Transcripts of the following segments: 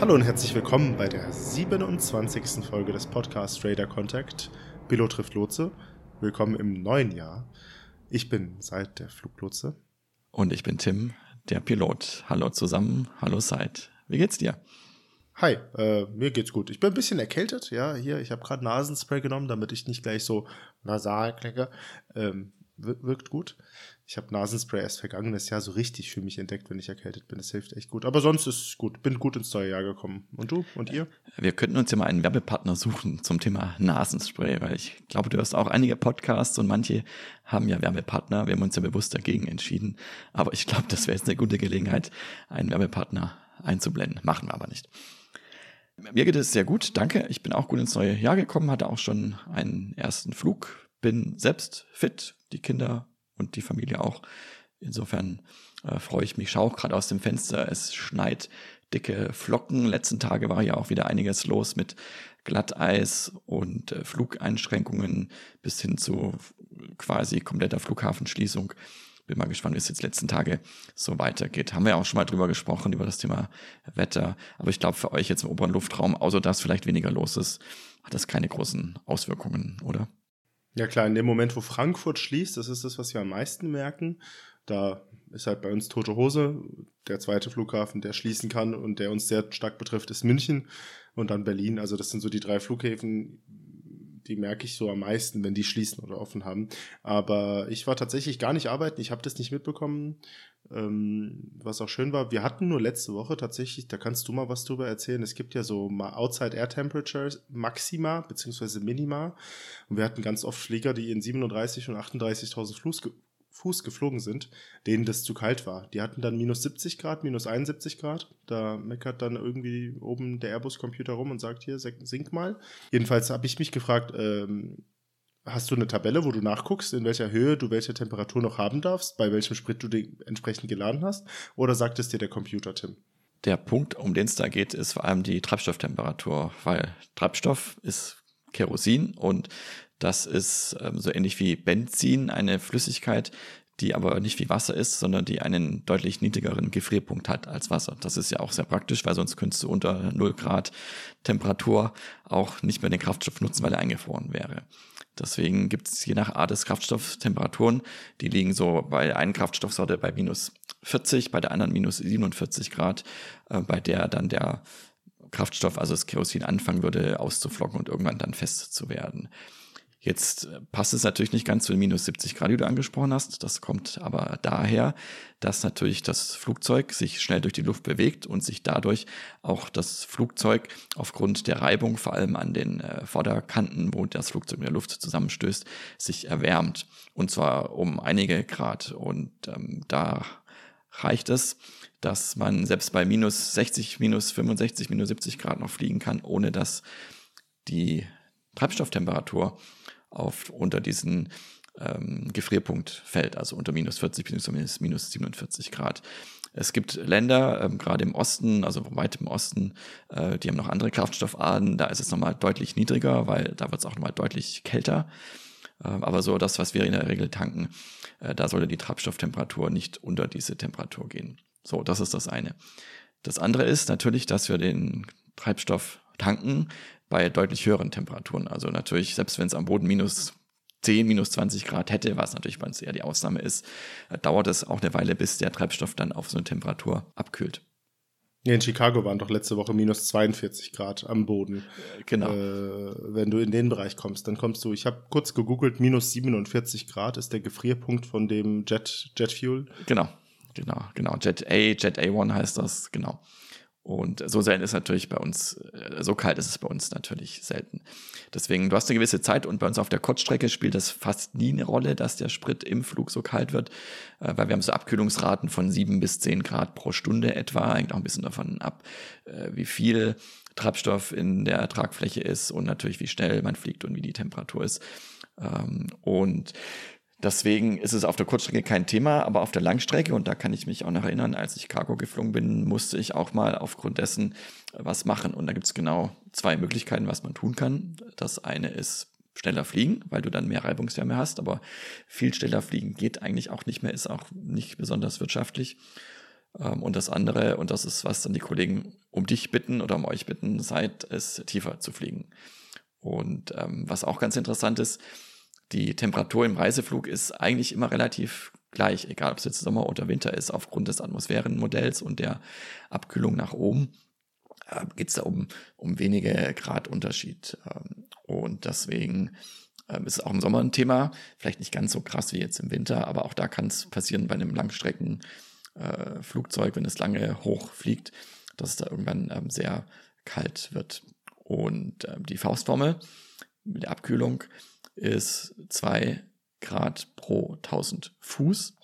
Hallo und herzlich willkommen bei der 27. Folge des Podcasts Radar Contact. Pilot trifft Lotse. Willkommen im neuen Jahr. Ich bin Seid der Fluglotse. Und ich bin Tim, der Pilot. Hallo zusammen, hallo Seid. Wie geht's dir? Hi, äh, mir geht's gut. Ich bin ein bisschen erkältet, ja, hier, ich habe gerade Nasenspray genommen, damit ich nicht gleich so nasal klinge. Ähm, wirkt gut. Ich habe Nasenspray erst vergangenes Jahr so richtig für mich entdeckt, wenn ich erkältet bin. Das hilft echt gut. Aber sonst ist es gut. Bin gut ins neue Jahr gekommen. Und du? Und ihr? Wir könnten uns ja mal einen Werbepartner suchen zum Thema Nasenspray, weil ich glaube, du hast auch einige Podcasts und manche haben ja Werbepartner. Wir haben uns ja bewusst dagegen entschieden. Aber ich glaube, das wäre jetzt eine gute Gelegenheit, einen Werbepartner einzublenden. Machen wir aber nicht. Mir geht es sehr gut, danke. Ich bin auch gut ins neue Jahr gekommen, hatte auch schon einen ersten Flug, bin selbst fit, die Kinder und die Familie auch. Insofern äh, freue ich mich, schaue gerade aus dem Fenster, es schneit dicke Flocken. Letzten Tage war ja auch wieder einiges los mit Glatteis und äh, Flugeinschränkungen bis hin zu quasi kompletter Flughafenschließung. Bin mal gespannt, wie es jetzt letzten Tage so weitergeht. Haben wir auch schon mal drüber gesprochen, über das Thema Wetter. Aber ich glaube, für euch jetzt im oberen Luftraum, außer dass vielleicht weniger los ist, hat das keine großen Auswirkungen, oder? Ja klar, in dem Moment, wo Frankfurt schließt, das ist das, was wir am meisten merken. Da ist halt bei uns tote Hose. Der zweite Flughafen, der schließen kann und der uns sehr stark betrifft, ist München und dann Berlin. Also das sind so die drei Flughäfen, die merke ich so am meisten, wenn die schließen oder offen haben. Aber ich war tatsächlich gar nicht arbeiten, ich habe das nicht mitbekommen. Ähm, was auch schön war, wir hatten nur letzte Woche tatsächlich, da kannst du mal was drüber erzählen. Es gibt ja so Outside Air Temperatures Maxima beziehungsweise Minima. Und wir hatten ganz oft Flieger, die in 37 und 38.000 Fuß, Fuß geflogen sind, denen das zu kalt war. Die hatten dann minus 70 Grad, minus 71 Grad. Da meckert dann irgendwie oben der Airbus-Computer rum und sagt hier, sink mal. Jedenfalls habe ich mich gefragt, ähm, hast du eine Tabelle, wo du nachguckst, in welcher Höhe du welche Temperatur noch haben darfst, bei welchem Sprit du den entsprechend geladen hast? Oder sagt es dir der Computer, Tim? Der Punkt, um den es da geht, ist vor allem die Treibstofftemperatur, weil Treibstoff ist Kerosin und das ist ähm, so ähnlich wie Benzin, eine Flüssigkeit, die aber nicht wie Wasser ist, sondern die einen deutlich niedrigeren Gefrierpunkt hat als Wasser. Das ist ja auch sehr praktisch, weil sonst könntest du unter 0 Grad Temperatur auch nicht mehr den Kraftstoff nutzen, weil er eingefroren wäre. Deswegen gibt es je nach Art des Kraftstofftemperaturen, die liegen so bei einer Kraftstoffsorte bei minus 40, bei der anderen minus 47 Grad, äh, bei der dann der Kraftstoff, also das Kerosin, anfangen würde auszuflocken und irgendwann dann fest zu werden. Jetzt äh, passt es natürlich nicht ganz zu den minus 70 Grad, die du angesprochen hast. Das kommt aber daher, dass natürlich das Flugzeug sich schnell durch die Luft bewegt und sich dadurch auch das Flugzeug aufgrund der Reibung, vor allem an den äh, Vorderkanten, wo das Flugzeug mit der Luft zusammenstößt, sich erwärmt. Und zwar um einige Grad. Und ähm, da reicht es, dass man selbst bei minus 60, minus 65, minus 70 Grad noch fliegen kann, ohne dass die Treibstofftemperatur auf unter diesen ähm, Gefrierpunkt fällt, also unter minus 40 bis minus 47 Grad. Es gibt Länder, ähm, gerade im Osten, also weit im Osten, äh, die haben noch andere Kraftstoffarten. Da ist es nochmal deutlich niedriger, weil da wird es auch nochmal deutlich kälter. Äh, aber so das, was wir in der Regel tanken, äh, da sollte die Treibstofftemperatur nicht unter diese Temperatur gehen. So, das ist das eine. Das andere ist natürlich, dass wir den Treibstoff tanken bei deutlich höheren Temperaturen. Also natürlich, selbst wenn es am Boden minus 10, minus 20 Grad hätte, was natürlich bei uns eher die Ausnahme ist, äh, dauert es auch eine Weile, bis der Treibstoff dann auf so eine Temperatur abkühlt. Ja, in Chicago waren doch letzte Woche minus 42 Grad am Boden. Äh, genau. Äh, wenn du in den Bereich kommst, dann kommst du, ich habe kurz gegoogelt, minus 47 Grad ist der Gefrierpunkt von dem Jet, Jet Fuel. Genau, genau, genau. Jet A, Jet A1 heißt das, genau. Und so selten ist natürlich bei uns, äh, so kalt ist es bei uns natürlich selten. Deswegen, du hast eine gewisse Zeit und bei uns auf der Kurzstrecke spielt das fast nie eine Rolle, dass der Sprit im Flug so kalt wird, äh, weil wir haben so Abkühlungsraten von sieben bis zehn Grad pro Stunde etwa, hängt auch ein bisschen davon ab, äh, wie viel Treibstoff in der Tragfläche ist und natürlich wie schnell man fliegt und wie die Temperatur ist. Ähm, und Deswegen ist es auf der Kurzstrecke kein Thema, aber auf der Langstrecke, und da kann ich mich auch noch erinnern, als ich Cargo geflogen bin, musste ich auch mal aufgrund dessen äh, was machen. Und da gibt es genau zwei Möglichkeiten, was man tun kann. Das eine ist schneller fliegen, weil du dann mehr Reibungswärme hast, aber viel schneller fliegen geht eigentlich auch nicht mehr, ist auch nicht besonders wirtschaftlich. Ähm, und das andere, und das ist, was dann die Kollegen um dich bitten oder um euch bitten, seid es tiefer zu fliegen. Und ähm, was auch ganz interessant ist, die Temperatur im Reiseflug ist eigentlich immer relativ gleich, egal ob es jetzt Sommer oder Winter ist, aufgrund des Atmosphärenmodells und der Abkühlung nach oben äh, geht es da um, um wenige Grad Unterschied. Ähm, und deswegen ähm, ist es auch im Sommer ein Thema, vielleicht nicht ganz so krass wie jetzt im Winter, aber auch da kann es passieren bei einem Langstreckenflugzeug, äh, wenn es lange hoch fliegt, dass es da irgendwann ähm, sehr kalt wird. Und die Faustformel mit der Abkühlung ist 2 Grad pro 1000 Fuß.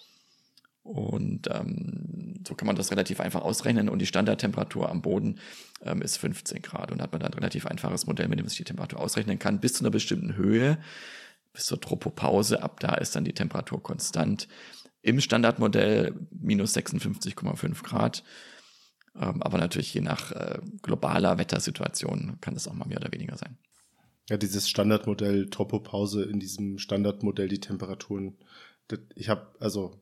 Und ähm, so kann man das relativ einfach ausrechnen. Und die Standardtemperatur am Boden ähm, ist 15 Grad. Und hat man dann ein relativ einfaches Modell, mit dem man sich die Temperatur ausrechnen kann, bis zu einer bestimmten Höhe, bis zur Tropopause. Ab da ist dann die Temperatur konstant. Im Standardmodell minus 56,5 Grad. Ähm, aber natürlich je nach äh, globaler Wettersituation kann das auch mal mehr oder weniger sein. Ja, dieses Standardmodell Tropopause in diesem Standardmodell die Temperaturen. Ich habe also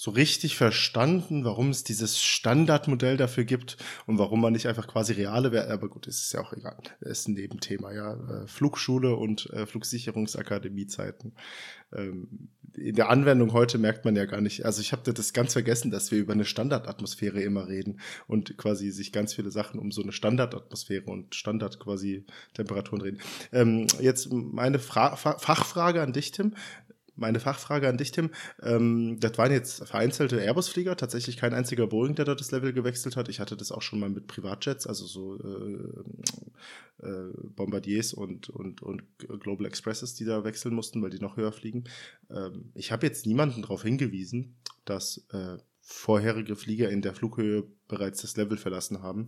so richtig verstanden, warum es dieses Standardmodell dafür gibt und warum man nicht einfach quasi reale Werte, aber gut, es ist ja auch egal, ist ein Nebenthema, ja. Äh, Flugschule und äh, Flugsicherungsakademiezeiten. Ähm, in der Anwendung heute merkt man ja gar nicht, also ich habe das ganz vergessen, dass wir über eine Standardatmosphäre immer reden und quasi sich ganz viele Sachen um so eine Standardatmosphäre und Standard quasi Temperaturen reden. Ähm, jetzt meine Fra Fachfrage an dich, Tim meine Fachfrage an dich, Tim. Ähm, das waren jetzt vereinzelte Airbus-Flieger, tatsächlich kein einziger Boeing, der da das Level gewechselt hat. Ich hatte das auch schon mal mit Privatjets, also so äh, äh, Bombardiers und, und, und Global Expresses, die da wechseln mussten, weil die noch höher fliegen. Ähm, ich habe jetzt niemanden darauf hingewiesen, dass äh, vorherige Flieger in der Flughöhe bereits das Level verlassen haben.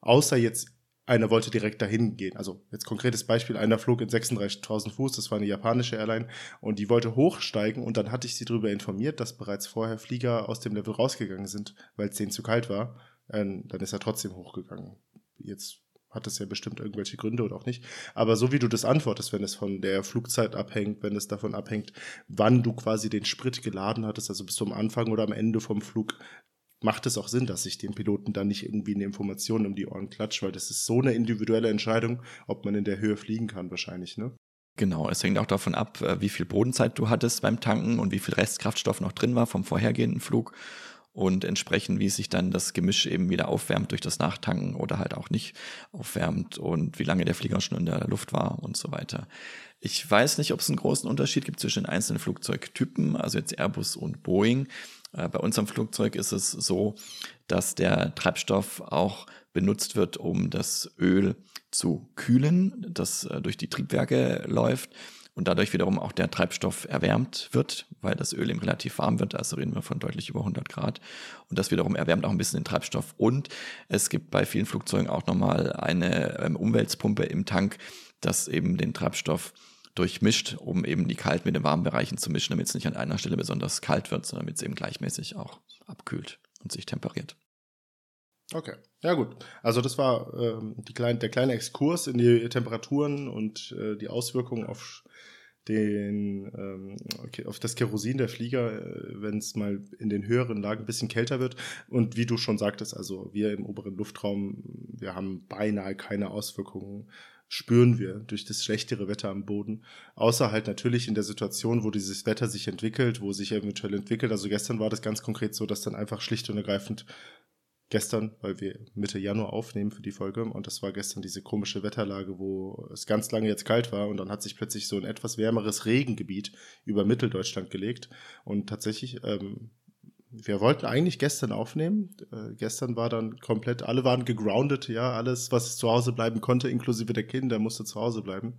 Außer jetzt einer wollte direkt dahin gehen. Also jetzt konkretes Beispiel, einer flog in 36.000 Fuß, das war eine japanische Airline und die wollte hochsteigen und dann hatte ich sie darüber informiert, dass bereits vorher Flieger aus dem Level rausgegangen sind, weil es denen zu kalt war. Ähm, dann ist er trotzdem hochgegangen. Jetzt hat das ja bestimmt irgendwelche Gründe oder auch nicht. Aber so wie du das antwortest, wenn es von der Flugzeit abhängt, wenn es davon abhängt, wann du quasi den Sprit geladen hattest, also bist du am Anfang oder am Ende vom Flug, macht es auch Sinn, dass ich den Piloten dann nicht irgendwie eine Information um die Ohren klatsche, weil das ist so eine individuelle Entscheidung, ob man in der Höhe fliegen kann wahrscheinlich, ne? Genau, es hängt auch davon ab, äh, wie viel Bodenzeit du hattest beim Tanken und wie viel Restkraftstoff noch drin war vom vorhergehenden Flug und entsprechend, wie sich dann das Gemisch eben wieder aufwärmt durch das Nachtanken oder halt auch nicht aufwärmt und wie lange der Flieger schon in der Luft war und so weiter. Ich weiß nicht, ob es einen großen Unterschied gibt zwischen den einzelnen Flugzeugtypen, also jetzt Airbus und Boeing. Äh, bei unserem Flugzeug ist es so, dass der Treibstoff auch benutzt wird, um das Öl zu kühlen, das äh, durch die Triebwerke läuft und dadurch wiederum auch der Treibstoff erwärmt wird, weil das Öl eben relativ warm wird, also reden wir von deutlich über 100 Grad. Und das wiederum erwärmt auch ein bisschen den Treibstoff. Und es gibt bei vielen Flugzeugen auch nochmal eine ähm, Umweltpumpe im Tank, das eben den Treibstoff durchmischt, um eben die kalten mit den warmen Bereichen zu mischen, damit es nicht an einer Stelle besonders kalt wird, sondern damit es eben gleichmäßig auch abkühlt und sich temperiert. Okay, ja gut. Also das war ähm, die klein, der kleine Exkurs in die Temperaturen und äh, die Auswirkungen auf den ähm, okay, auf das Kerosin der Flieger, äh, wenn es mal in den höheren Lagen ein bisschen kälter wird. Und wie du schon sagtest, also wir im oberen Luftraum, wir haben beinahe keine Auswirkungen spüren wir durch das schlechtere Wetter am Boden. Außer halt natürlich in der Situation, wo dieses Wetter sich entwickelt, wo sich eventuell entwickelt. Also gestern war das ganz konkret so, dass dann einfach schlicht und ergreifend gestern, weil wir Mitte Januar aufnehmen für die Folge und das war gestern diese komische Wetterlage, wo es ganz lange jetzt kalt war und dann hat sich plötzlich so ein etwas wärmeres Regengebiet über Mitteldeutschland gelegt und tatsächlich ähm, wir wollten eigentlich gestern aufnehmen. Äh, gestern war dann komplett, alle waren gegroundet, ja, alles, was zu Hause bleiben konnte, inklusive der Kinder, musste zu Hause bleiben,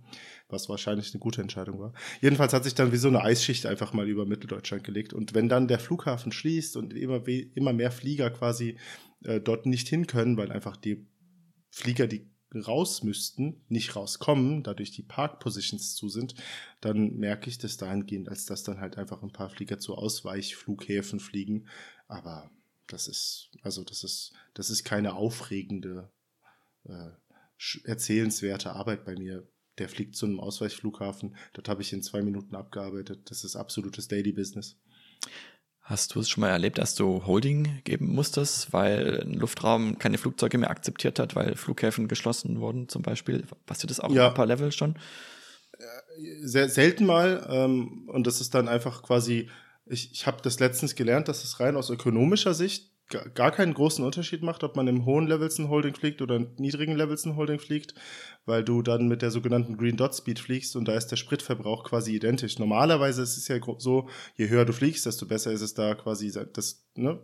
was wahrscheinlich eine gute Entscheidung war. Jedenfalls hat sich dann wie so eine Eisschicht einfach mal über Mitteldeutschland gelegt. Und wenn dann der Flughafen schließt und immer, immer mehr Flieger quasi äh, dort nicht hin können, weil einfach die Flieger, die raus müssten, nicht rauskommen, dadurch die Park-Positions zu sind, dann merke ich das dahingehend, als dass dann halt einfach ein paar Flieger zu Ausweichflughäfen fliegen. Aber das ist, also das ist, das ist keine aufregende, äh, erzählenswerte Arbeit bei mir. Der fliegt zu einem Ausweichflughafen, dort habe ich in zwei Minuten abgearbeitet. Das ist absolutes Daily Business. Hast du es schon mal erlebt, dass du Holding geben musstest, weil ein Luftraum keine Flugzeuge mehr akzeptiert hat, weil Flughäfen geschlossen wurden zum Beispiel? Passiert das auch ja. im Upper Level schon? Sehr selten mal. Ähm, und das ist dann einfach quasi, ich, ich habe das letztens gelernt, dass es rein aus ökonomischer Sicht gar keinen großen Unterschied macht, ob man im hohen Levels ein Holding fliegt oder in niedrigen Levels ein Holding fliegt, weil du dann mit der sogenannten Green Dot Speed fliegst und da ist der Spritverbrauch quasi identisch. Normalerweise ist es ja so, je höher du fliegst, desto besser ist es da quasi das, ne,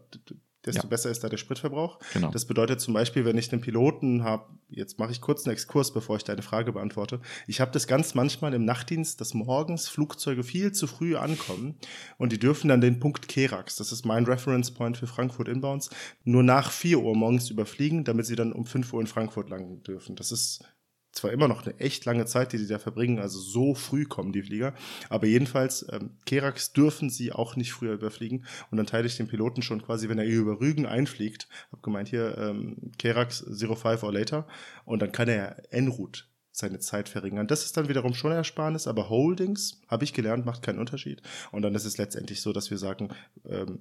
desto ja. besser ist da der Spritverbrauch. Genau. Das bedeutet zum Beispiel, wenn ich einen Piloten habe, jetzt mache ich kurz einen Exkurs, bevor ich deine Frage beantworte. Ich habe das ganz manchmal im Nachtdienst, dass morgens Flugzeuge viel zu früh ankommen und die dürfen dann den Punkt Kerax, das ist mein Reference Point für Frankfurt Inbounds, nur nach 4 Uhr morgens überfliegen, damit sie dann um 5 Uhr in Frankfurt landen dürfen. Das ist zwar immer noch eine echt lange Zeit, die sie da verbringen, also so früh kommen die Flieger, aber jedenfalls, ähm, Kerax dürfen sie auch nicht früher überfliegen und dann teile ich den Piloten schon quasi, wenn er über Rügen einfliegt, habe gemeint hier, ähm, Kerax 05 or later und dann kann er en route seine Zeit verringern. Das ist dann wiederum schon Ersparnis, aber Holdings, habe ich gelernt, macht keinen Unterschied. Und dann ist es letztendlich so, dass wir sagen, ähm,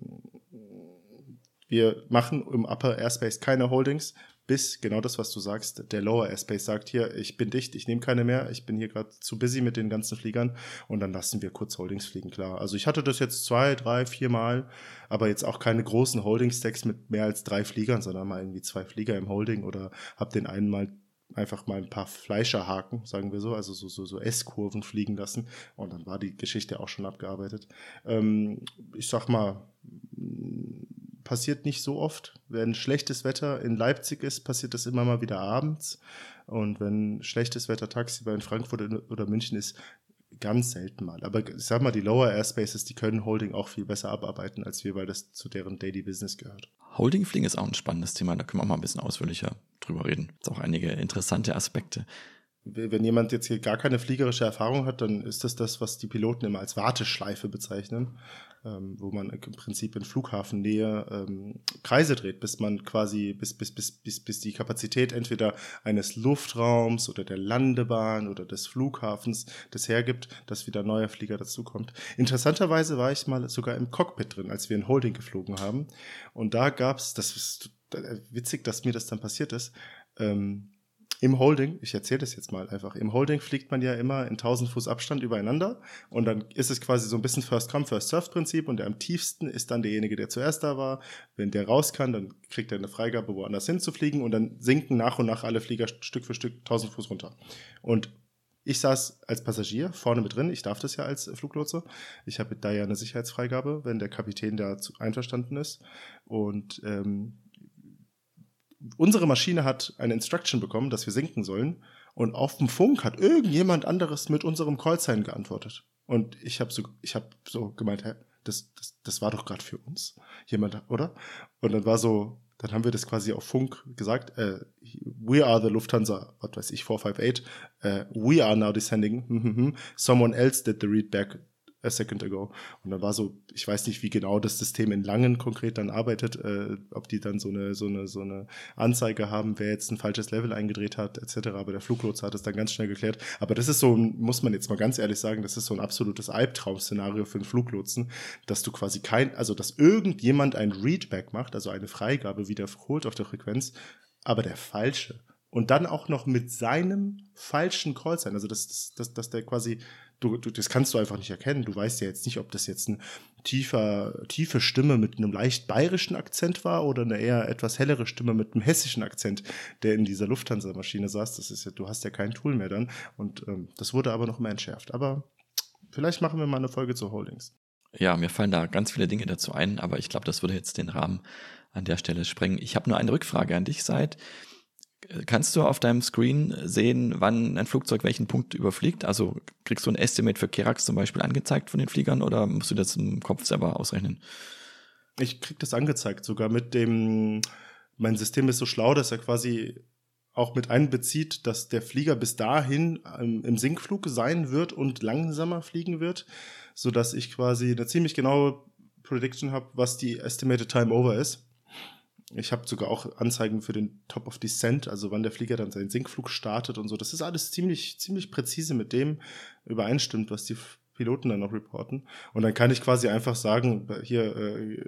wir machen im Upper Airspace keine Holdings, bis genau das, was du sagst, der Lower Airspace sagt hier, ich bin dicht, ich nehme keine mehr, ich bin hier gerade zu busy mit den ganzen Fliegern und dann lassen wir kurz Holdings fliegen, klar. Also ich hatte das jetzt zwei, drei, vier Mal, aber jetzt auch keine großen Holding-Stacks mit mehr als drei Fliegern, sondern mal irgendwie zwei Flieger im Holding oder hab den einen mal einfach mal ein paar Fleischerhaken, sagen wir so, also so, so, so S-Kurven fliegen lassen und dann war die Geschichte auch schon abgearbeitet. Ähm, ich sag mal, passiert nicht so oft. Wenn schlechtes Wetter in Leipzig ist, passiert das immer mal wieder abends. Und wenn schlechtes Wetter tagsüber in Frankfurt oder München ist, ganz selten mal. Aber ich sag mal, die Lower Airspaces, die können Holding auch viel besser abarbeiten als wir, weil das zu deren Daily Business gehört. Holding Fliegen ist auch ein spannendes Thema, da können wir auch mal ein bisschen ausführlicher drüber reden. Es auch einige interessante Aspekte wenn jemand jetzt hier gar keine fliegerische Erfahrung hat, dann ist das das, was die Piloten immer als Warteschleife bezeichnen, ähm, wo man im Prinzip in Flughafennähe ähm, Kreise dreht, bis man quasi, bis, bis, bis, bis, bis die Kapazität entweder eines Luftraums oder der Landebahn oder des Flughafens das hergibt, dass wieder neuer Flieger dazukommt. Interessanterweise war ich mal sogar im Cockpit drin, als wir in Holding geflogen haben. Und da gab's, das ist witzig, dass mir das dann passiert ist, ähm, im Holding, ich erzähle das jetzt mal einfach, im Holding fliegt man ja immer in 1000 Fuß Abstand übereinander und dann ist es quasi so ein bisschen First Come, First Serve Prinzip und der am tiefsten ist dann derjenige, der zuerst da war. Wenn der raus kann, dann kriegt er eine Freigabe, woanders hinzufliegen und dann sinken nach und nach alle Flieger Stück für Stück 1000 Fuß runter. Und ich saß als Passagier vorne mit drin, ich darf das ja als Fluglotse. Ich habe da ja eine Sicherheitsfreigabe, wenn der Kapitän da einverstanden ist. Und ähm, unsere Maschine hat eine Instruction bekommen, dass wir sinken sollen. Und auf dem Funk hat irgendjemand anderes mit unserem Callsign geantwortet. Und ich habe so, ich habe so gemeint, hä, das, das, das war doch gerade für uns jemand, oder? Und dann war so, dann haben wir das quasi auf Funk gesagt, äh, we are the Lufthansa, was weiß ich, 458, äh, we are now descending, hm, hm, hm. someone else did the readback a second ago. Und dann war so, ich weiß nicht, wie genau das System in Langen konkret dann arbeitet, äh, ob die dann so eine, so eine, so eine Anzeige haben, wer jetzt ein falsches Level eingedreht hat, etc. Aber der Fluglotse hat es dann ganz schnell geklärt. Aber das ist so, muss man jetzt mal ganz ehrlich sagen, das ist so ein absolutes Albtraum-Szenario für einen Fluglotsen, dass du quasi kein, also dass irgendjemand ein Readback macht, also eine Freigabe wiederholt auf der Frequenz, aber der falsche und dann auch noch mit seinem falschen Call sein. Also, dass, dass, dass der quasi du, du, das kannst du einfach nicht erkennen. Du weißt ja jetzt nicht, ob das jetzt eine tiefer, tiefe Stimme mit einem leicht bayerischen Akzent war oder eine eher etwas hellere Stimme mit einem hessischen Akzent, der in dieser Lufthansa-Maschine saß. Das ist ja, du hast ja kein Tool mehr dann. Und ähm, das wurde aber noch mehr entschärft. Aber vielleicht machen wir mal eine Folge zu Holdings. Ja, mir fallen da ganz viele Dinge dazu ein, aber ich glaube, das würde jetzt den Rahmen an der Stelle sprengen. Ich habe nur eine Rückfrage an dich, Seid. Kannst du auf deinem Screen sehen, wann ein Flugzeug welchen Punkt überfliegt? Also kriegst du ein Estimate für Kerax zum Beispiel angezeigt von den Fliegern oder musst du das im Kopf selber ausrechnen? Ich krieg das angezeigt, sogar mit dem, mein System ist so schlau, dass er quasi auch mit einbezieht, dass der Flieger bis dahin im Sinkflug sein wird und langsamer fliegen wird, so dass ich quasi eine ziemlich genaue Prediction habe, was die Estimated Time Over ist. Ich habe sogar auch Anzeigen für den Top of Descent, also wann der Flieger dann seinen Sinkflug startet und so. Das ist alles ziemlich, ziemlich präzise mit dem übereinstimmt, was die Piloten dann noch reporten. Und dann kann ich quasi einfach sagen, hier, äh,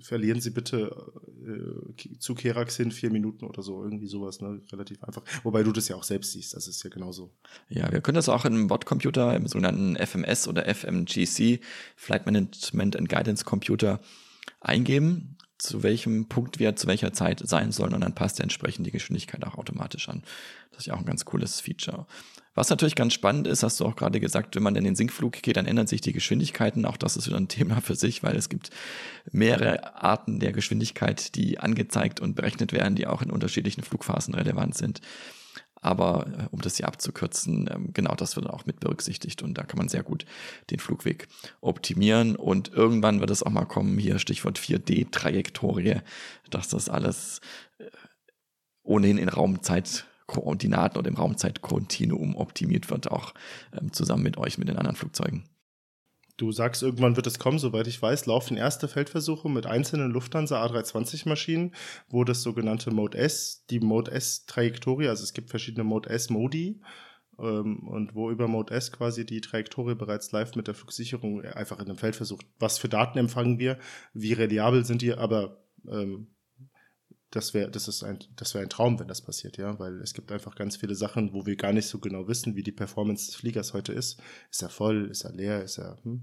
verlieren Sie bitte äh, zu Kerax hin vier Minuten oder so, irgendwie sowas, ne? Relativ einfach. Wobei du das ja auch selbst siehst, das ist ja genauso. Ja, wir können das auch im Bordcomputer, im sogenannten FMS oder FMGC, Flight Management and Guidance Computer, eingeben zu welchem Punkt wir zu welcher Zeit sein sollen und dann passt entsprechend die Geschwindigkeit auch automatisch an. Das ist ja auch ein ganz cooles Feature. Was natürlich ganz spannend ist, hast du auch gerade gesagt, wenn man in den Sinkflug geht, dann ändern sich die Geschwindigkeiten. Auch das ist wieder ein Thema für sich, weil es gibt mehrere Arten der Geschwindigkeit, die angezeigt und berechnet werden, die auch in unterschiedlichen Flugphasen relevant sind. Aber äh, um das hier abzukürzen, ähm, genau das wird auch mit berücksichtigt und da kann man sehr gut den Flugweg optimieren. Und irgendwann wird es auch mal kommen, hier Stichwort 4D-Trajektorie, dass das alles äh, ohnehin in Raumzeitkoordinaten oder im Raumzeitkontinuum optimiert wird, auch ähm, zusammen mit euch, mit den anderen Flugzeugen. Du sagst, irgendwann wird es kommen, soweit ich weiß, laufen erste Feldversuche mit einzelnen Lufthansa A320-Maschinen, wo das sogenannte Mode S, die Mode S-Trajektorie, also es gibt verschiedene Mode S-Modi, ähm, und wo über Mode S quasi die Trajektorie bereits live mit der Flugsicherung einfach in einem Feldversuch, was für Daten empfangen wir, wie reliabel sind die, aber ähm, das wäre das ist ein das wäre ein Traum, wenn das passiert, ja, weil es gibt einfach ganz viele Sachen, wo wir gar nicht so genau wissen, wie die Performance des Fliegers heute ist. Ist er voll, ist er leer, ist er hm?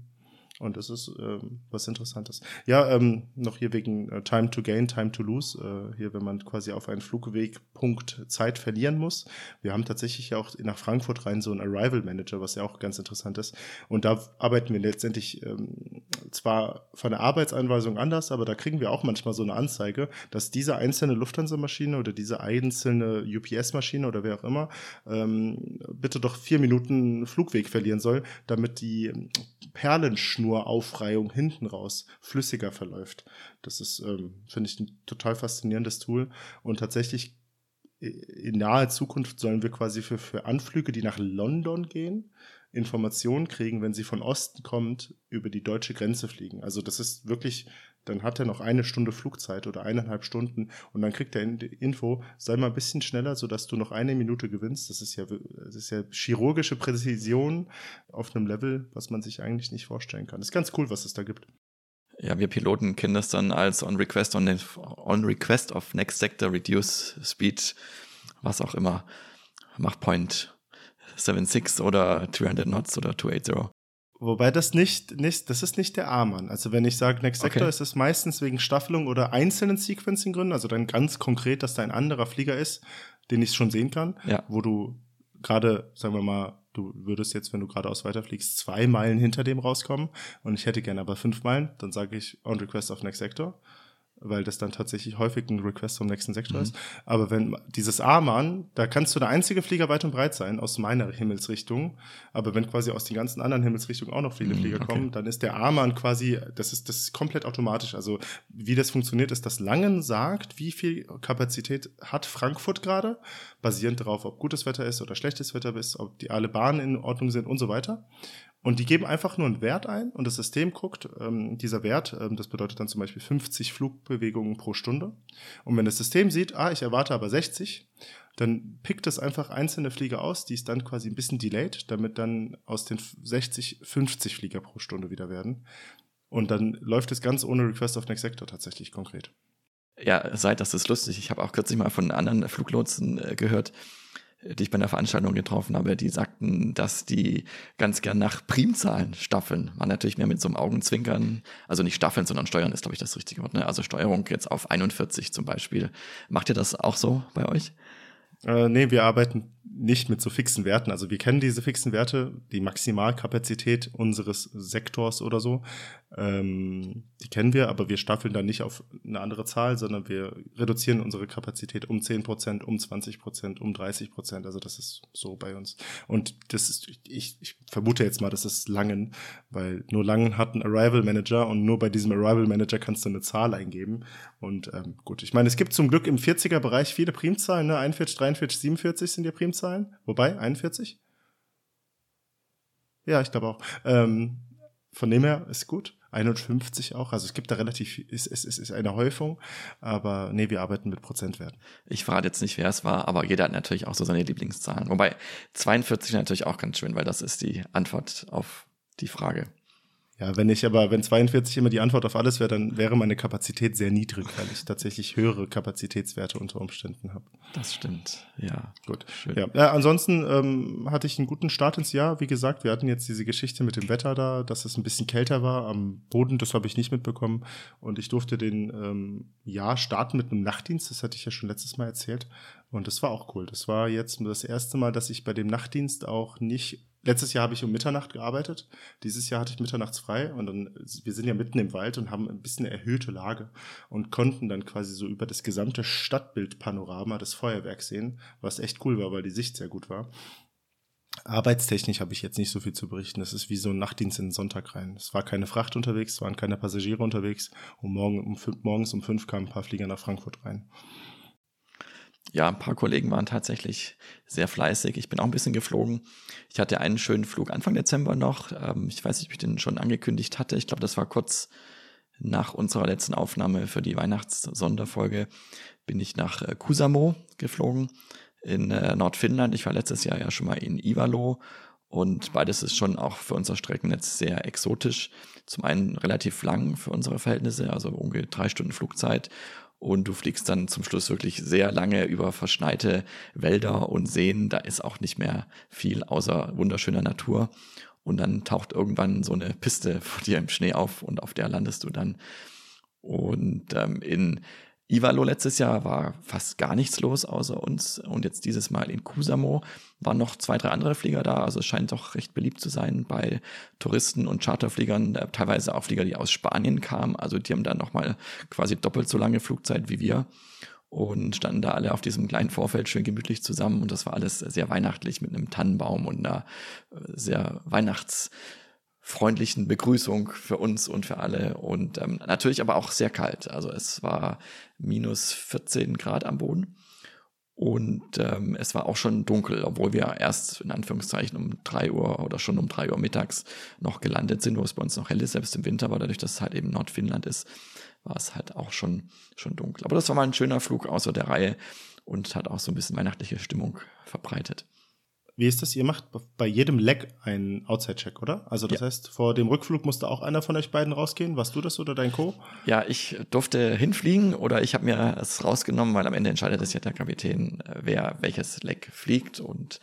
Und das ist ähm, was Interessantes. Ja, ähm, noch hier wegen äh, Time to Gain, Time to Lose. Äh, hier, wenn man quasi auf einen Flugwegpunkt Zeit verlieren muss. Wir haben tatsächlich ja auch nach Frankfurt rein so einen Arrival Manager, was ja auch ganz interessant ist. Und da arbeiten wir letztendlich ähm, zwar von der Arbeitsanweisung anders, aber da kriegen wir auch manchmal so eine Anzeige, dass diese einzelne Lufthansa-Maschine oder diese einzelne UPS-Maschine oder wer auch immer ähm, bitte doch vier Minuten Flugweg verlieren soll, damit die Perlenschnuraufreihung hinten raus flüssiger verläuft. Das ist, ähm, finde ich, ein total faszinierendes Tool. Und tatsächlich äh, in naher Zukunft sollen wir quasi für, für Anflüge, die nach London gehen, Informationen kriegen, wenn sie von Osten kommt, über die deutsche Grenze fliegen. Also das ist wirklich, dann hat er noch eine Stunde Flugzeit oder eineinhalb Stunden und dann kriegt er Info, sei mal ein bisschen schneller, sodass du noch eine Minute gewinnst. Das ist ja, das ist ja chirurgische Präzision auf einem Level, was man sich eigentlich nicht vorstellen kann. Das ist ganz cool, was es da gibt. Ja, wir Piloten kennen das dann als on request on, on request of next sector reduce speed, was auch immer. Mach Point 76 oder 300 Knots oder 280. Wobei das nicht, nicht, das ist nicht der A-Mann. Also wenn ich sage Next Sector, okay. ist es meistens wegen Staffelung oder einzelnen Sequencing-Gründen, also dann ganz konkret, dass da ein anderer Flieger ist, den ich schon sehen kann, ja. wo du gerade, sagen wir mal, du würdest jetzt, wenn du geradeaus weiterfliegst, zwei Meilen hinter dem rauskommen und ich hätte gerne aber fünf Meilen, dann sage ich on request of next sector weil das dann tatsächlich häufig ein Request vom nächsten Sektor mhm. ist. Aber wenn dieses A-Mann, da kannst du der einzige Flieger weit und breit sein aus meiner Himmelsrichtung. Aber wenn quasi aus den ganzen anderen Himmelsrichtungen auch noch viele mhm, Flieger okay. kommen, dann ist der A-Mann quasi, das ist, das ist komplett automatisch. Also wie das funktioniert, ist, dass Langen sagt, wie viel Kapazität hat Frankfurt gerade, basierend darauf, ob gutes Wetter ist oder schlechtes Wetter ist, ob die alle Bahnen in Ordnung sind und so weiter. Und die geben einfach nur einen Wert ein und das System guckt, ähm, dieser Wert, ähm, das bedeutet dann zum Beispiel 50 Flugbewegungen pro Stunde. Und wenn das System sieht, ah, ich erwarte aber 60, dann pickt es einfach einzelne Flieger aus, die ist dann quasi ein bisschen delayed, damit dann aus den 60 50 Flieger pro Stunde wieder werden. Und dann läuft es ganz ohne Request of Next Sector tatsächlich konkret. Ja, seit das ist lustig. Ich habe auch kürzlich mal von anderen Fluglotsen äh, gehört, die ich bei einer Veranstaltung getroffen habe, die sagten, dass die ganz gern nach Primzahlen staffeln. Man natürlich mehr mit so einem Augenzwinkern, also nicht staffeln, sondern steuern ist, glaube ich, das richtige Wort. Ne? Also Steuerung jetzt auf 41 zum Beispiel. Macht ihr das auch so bei euch? Äh, nee, wir arbeiten nicht mit so fixen Werten. Also wir kennen diese fixen Werte, die Maximalkapazität unseres Sektors oder so. Ähm, die kennen wir, aber wir staffeln dann nicht auf eine andere Zahl, sondern wir reduzieren unsere Kapazität um 10 Prozent, um 20 Prozent, um 30 Prozent. Also das ist so bei uns. Und das ist, ich, ich vermute jetzt mal, das ist Langen, weil nur Langen hat einen Arrival Manager und nur bei diesem Arrival Manager kannst du eine Zahl eingeben. Und ähm, gut, ich meine, es gibt zum Glück im 40er Bereich viele Primzahlen, ne? 41, 43, 47 sind ja Primzahlen. Wobei, 41? Ja, ich glaube auch. Ähm, von dem her ist gut. 51 auch. Also es gibt da relativ, es, es, es ist eine Häufung, aber nee, wir arbeiten mit Prozentwerten. Ich verrate jetzt nicht, wer es war, aber jeder hat natürlich auch so seine Lieblingszahlen. Wobei 42 natürlich auch ganz schön, weil das ist die Antwort auf die Frage. Ja, wenn ich aber, wenn 42 immer die Antwort auf alles wäre, dann wäre meine Kapazität sehr niedrig, weil ich tatsächlich höhere Kapazitätswerte unter Umständen habe. Das stimmt, ja. Gut. Schön. Ja. ja ansonsten ähm, hatte ich einen guten Start ins Jahr. Wie gesagt, wir hatten jetzt diese Geschichte mit dem Wetter da, dass es ein bisschen kälter war am Boden, das habe ich nicht mitbekommen. Und ich durfte den ähm, Jahr starten mit einem Nachtdienst, das hatte ich ja schon letztes Mal erzählt. Und das war auch cool. Das war jetzt das erste Mal, dass ich bei dem Nachtdienst auch nicht Letztes Jahr habe ich um Mitternacht gearbeitet. Dieses Jahr hatte ich mitternachts frei und dann, wir sind ja mitten im Wald und haben ein bisschen erhöhte Lage und konnten dann quasi so über das gesamte Stadtbildpanorama des Feuerwerks sehen, was echt cool war, weil die Sicht sehr gut war. Arbeitstechnisch habe ich jetzt nicht so viel zu berichten. Das ist wie so ein Nachtdienst in den Sonntag rein. Es war keine Fracht unterwegs, es waren keine Passagiere unterwegs und morgen um morgens um fünf kamen ein paar Flieger nach Frankfurt rein ja, ein paar Kollegen waren tatsächlich sehr fleißig. Ich bin auch ein bisschen geflogen. Ich hatte einen schönen Flug Anfang Dezember noch. Ähm, ich weiß nicht, ob ich den schon angekündigt hatte. Ich glaube, das war kurz nach unserer letzten Aufnahme für die Weihnachtssonderfolge. Bin ich nach äh, Kusamo geflogen in äh, Nordfinnland. Ich war letztes Jahr ja schon mal in Ivalo und beides ist schon auch für unser Streckennetz sehr exotisch. Zum einen relativ lang für unsere Verhältnisse, also ungefähr drei Stunden Flugzeit und du fliegst dann zum Schluss wirklich sehr lange über verschneite Wälder und Seen. Da ist auch nicht mehr viel außer wunderschöner Natur. Und dann taucht irgendwann so eine Piste vor dir im Schnee auf und auf der landest du dann. Und ähm, in Ivalo letztes Jahr war fast gar nichts los außer uns und jetzt dieses Mal in Kusamo waren noch zwei, drei andere Flieger da. Also es scheint doch recht beliebt zu sein bei Touristen und Charterfliegern, äh, teilweise auch Flieger, die aus Spanien kamen. Also die haben dann nochmal quasi doppelt so lange Flugzeit wie wir und standen da alle auf diesem kleinen Vorfeld schön gemütlich zusammen und das war alles sehr weihnachtlich mit einem Tannenbaum und einer äh, sehr Weihnachts- freundlichen Begrüßung für uns und für alle und ähm, natürlich aber auch sehr kalt. Also es war minus 14 Grad am Boden und ähm, es war auch schon dunkel, obwohl wir erst in Anführungszeichen um drei Uhr oder schon um drei Uhr mittags noch gelandet sind, wo es bei uns noch hell ist, selbst im Winter, aber dadurch, dass es halt eben Nordfinnland ist, war es halt auch schon, schon dunkel. Aber das war mal ein schöner Flug außer der Reihe und hat auch so ein bisschen weihnachtliche Stimmung verbreitet. Wie ist das? Ihr macht bei jedem Leck einen Outside-Check, oder? Also das ja. heißt, vor dem Rückflug musste auch einer von euch beiden rausgehen. Warst du das oder dein Co? Ja, ich durfte hinfliegen oder ich habe mir es rausgenommen, weil am Ende entscheidet es ja der Kapitän, äh, wer welches Leck fliegt und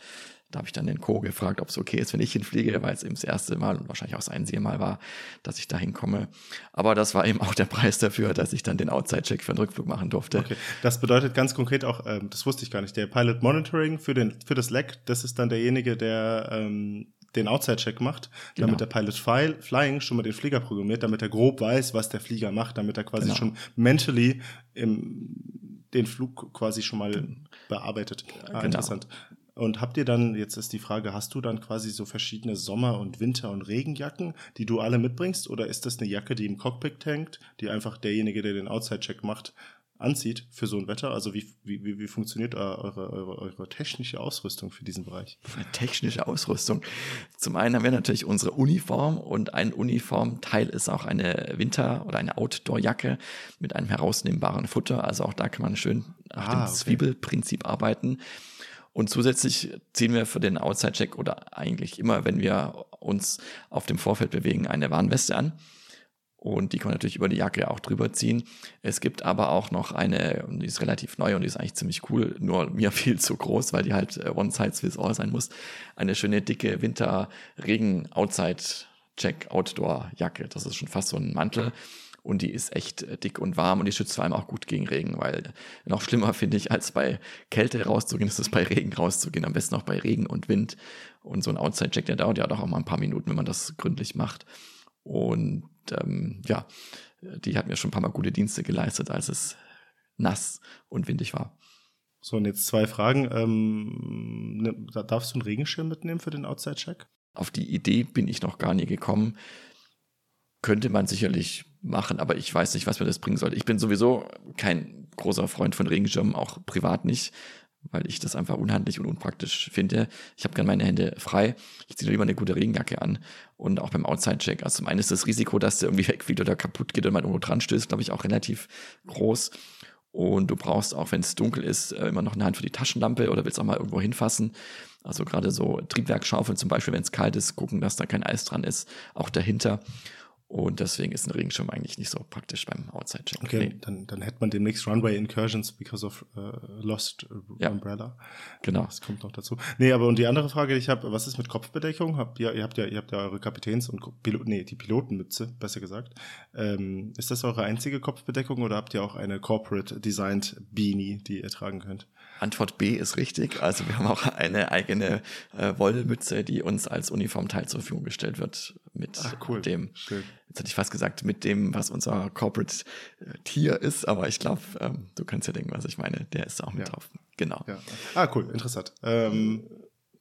da habe ich dann den Co. gefragt, ob es okay ist, wenn ich hinfliege, weil es eben das erste Mal und wahrscheinlich auch das einzige Mal war, dass ich da hinkomme. Aber das war eben auch der Preis dafür, dass ich dann den Outside-Check für den Rückflug machen durfte. Okay. Das bedeutet ganz konkret auch, ähm, das wusste ich gar nicht, der Pilot Monitoring für, den, für das Leck, das ist dann derjenige, der ähm, den Outside-Check macht, genau. damit der Pilot Fly, Flying schon mal den Flieger programmiert, damit er grob weiß, was der Flieger macht, damit er quasi genau. schon mentally im, den Flug quasi schon mal bearbeitet. Ah, genau. Interessant. Und habt ihr dann, jetzt ist die Frage, hast du dann quasi so verschiedene Sommer- und Winter- und Regenjacken, die du alle mitbringst? Oder ist das eine Jacke, die im Cockpit hängt, die einfach derjenige, der den Outside-Check macht, anzieht für so ein Wetter? Also wie, wie, wie funktioniert eure, eure, eure technische Ausrüstung für diesen Bereich? Technische Ausrüstung. Zum einen haben wir natürlich unsere Uniform und ein Uniformteil ist auch eine Winter- oder eine Outdoor-Jacke mit einem herausnehmbaren Futter. Also auch da kann man schön nach ah, dem okay. Zwiebelprinzip arbeiten. Und zusätzlich ziehen wir für den Outside-Check oder eigentlich immer, wenn wir uns auf dem Vorfeld bewegen, eine Warnweste an. Und die kann man natürlich über die Jacke auch drüber ziehen. Es gibt aber auch noch eine, die ist relativ neu und die ist eigentlich ziemlich cool, nur mir viel zu groß, weil die halt äh, One Size Fits All sein muss. Eine schöne dicke Winter-Regen-Outside-Check-Outdoor-Jacke. Das ist schon fast so ein Mantel und die ist echt äh, dick und warm und die schützt vor allem auch gut gegen Regen, weil noch schlimmer finde ich, als bei Kälte rauszugehen, ist es bei Regen rauszugehen, am besten auch bei Regen und Wind. Und so ein Outside-Check, der dauert ja doch auch mal ein paar Minuten, wenn man das gründlich macht. Und ähm, ja, die hat mir schon ein paar Mal gute Dienste geleistet, als es nass und windig war. So, und jetzt zwei Fragen. Ähm, ne, darfst du einen Regenschirm mitnehmen für den Outside-Check? Auf die Idee bin ich noch gar nie gekommen. Könnte man sicherlich machen, aber ich weiß nicht, was mir das bringen sollte. Ich bin sowieso kein großer Freund von Regenschirmen, auch privat nicht, weil ich das einfach unhandlich und unpraktisch finde. Ich habe gerne meine Hände frei. Ich ziehe lieber eine gute Regenjacke an. Und auch beim Outside-Check. Also zum einen ist das Risiko, dass der irgendwie wegfliegt oder kaputt geht und man irgendwo dran stößt, glaube ich, auch relativ groß. Und du brauchst auch, wenn es dunkel ist, äh, immer noch eine Hand für die Taschenlampe oder willst auch mal irgendwo hinfassen. Also gerade so Triebwerkschaufeln zum Beispiel, wenn es kalt ist, gucken, dass da kein Eis dran ist, auch dahinter. Und deswegen ist ein Regenschirm eigentlich nicht so praktisch beim Outside-Check. Okay, nee. dann, dann hätte man demnächst Runway Incursions because of uh, Lost ja. Umbrella. Genau. Das kommt noch dazu. Nee, aber und die andere Frage, die ich habe, was ist mit Kopfbedeckung? Habt ihr, ihr habt ja, ihr habt ja eure Kapitäns- und Pilot, nee, die Pilotenmütze, besser gesagt. Ähm, ist das eure einzige Kopfbedeckung oder habt ihr auch eine Corporate Designed Beanie, die ihr tragen könnt? Antwort B ist richtig. Also wir haben auch eine eigene äh, Wollmütze, die uns als Uniformteil zur Verfügung gestellt wird mit Ach, cool. dem, Schön. jetzt hatte ich fast gesagt, mit dem, was unser Corporate äh, Tier ist, aber ich glaube, ähm, du kannst ja denken, was ich meine. Der ist auch mit ja. drauf. Genau. Ja. Ah, cool, interessant. Ähm,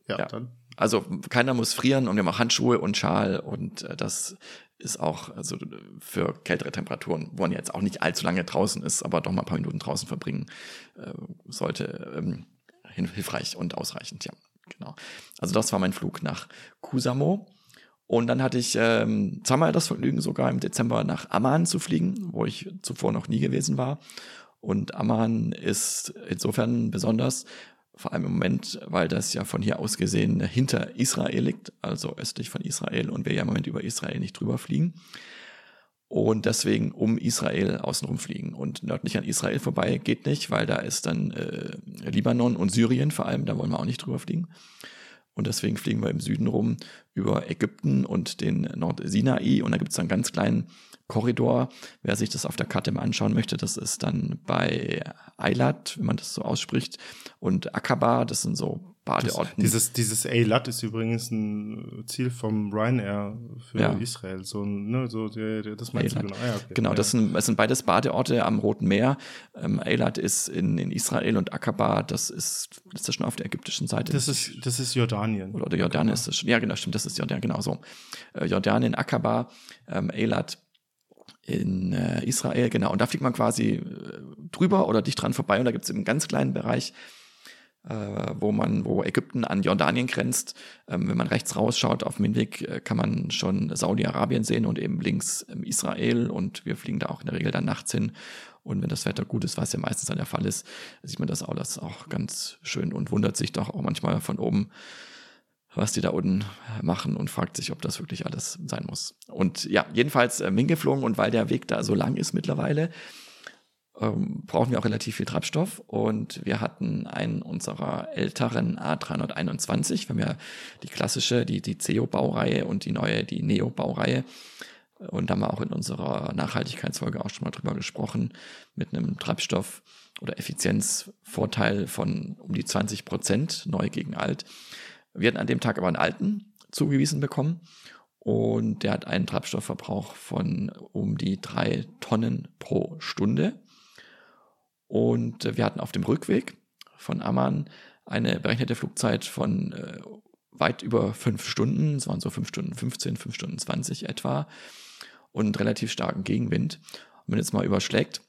ja, ja, dann. Also keiner muss frieren und wir haben auch Handschuhe und Schal und äh, das ist auch also für kältere Temperaturen, wo man jetzt auch nicht allzu lange draußen ist, aber doch mal ein paar Minuten draußen verbringen äh, sollte, ähm, hilfreich und ausreichend, ja. Genau. Also das war mein Flug nach Kusamo. Und dann hatte ich ähm, zweimal das Vergnügen, sogar im Dezember nach Amman zu fliegen, wo ich zuvor noch nie gewesen war. Und Amman ist insofern besonders, vor allem im Moment, weil das ja von hier aus gesehen hinter Israel liegt, also östlich von Israel und wir ja im Moment über Israel nicht drüber fliegen. Und deswegen um Israel außenrum fliegen. Und nördlich an Israel vorbei geht nicht, weil da ist dann äh, Libanon und Syrien vor allem, da wollen wir auch nicht drüber fliegen. Und deswegen fliegen wir im Süden rum über Ägypten und den Nordsinai. Und da gibt es einen ganz kleinen Korridor. Wer sich das auf der Karte mal anschauen möchte, das ist dann bei Eilat, wenn man das so ausspricht, und Akaba, das sind so Badeorten. Das, dieses, dieses Eilat ist übrigens ein Ziel vom Ryanair für ja. Israel. So, ne, so das meinst Eilat. du genau. Ah, ja, okay. Genau, das sind, das sind beides Badeorte am Roten Meer. Ähm, Eilat ist in, in Israel und Akaba, das ist, ist das schon auf der ägyptischen Seite. Das ist, das ist Jordanien. Oder, oder Jordanien ist das schon. Ja, genau, stimmt, das ist Jordanien, genau so. Äh, Jordanien, Akaba, ähm, Eilat in äh, Israel, genau. Und da fliegt man quasi äh, drüber oder dicht dran vorbei und da gibt es einen ganz kleinen Bereich, äh, wo man, wo Ägypten an Jordanien grenzt. Ähm, wenn man rechts rausschaut auf dem Hinweg, äh, kann man schon Saudi-Arabien sehen und eben links ähm, Israel und wir fliegen da auch in der Regel dann nachts hin. Und wenn das Wetter gut ist, was ja meistens dann der Fall ist, sieht man das auch, das auch ganz schön und wundert sich doch auch manchmal von oben, was die da unten machen und fragt sich, ob das wirklich alles sein muss. Und ja, jedenfalls äh, hingeflogen und weil der Weg da so lang ist mittlerweile, ähm, brauchen wir auch relativ viel Treibstoff und wir hatten einen unserer älteren A321, wir haben ja die klassische, die, die CEO-Baureihe und die neue, die Neo-Baureihe und da haben wir auch in unserer Nachhaltigkeitsfolge auch schon mal drüber gesprochen, mit einem Treibstoff oder Effizienzvorteil von um die 20 Prozent, neu gegen alt. Wir hatten an dem Tag aber einen alten zugewiesen bekommen und der hat einen Treibstoffverbrauch von um die drei Tonnen pro Stunde. Und wir hatten auf dem Rückweg von Amman eine berechnete Flugzeit von äh, weit über fünf Stunden, es waren so fünf Stunden 15, fünf Stunden 20 etwa und relativ starken Gegenwind. Und wenn man jetzt mal überschlägt,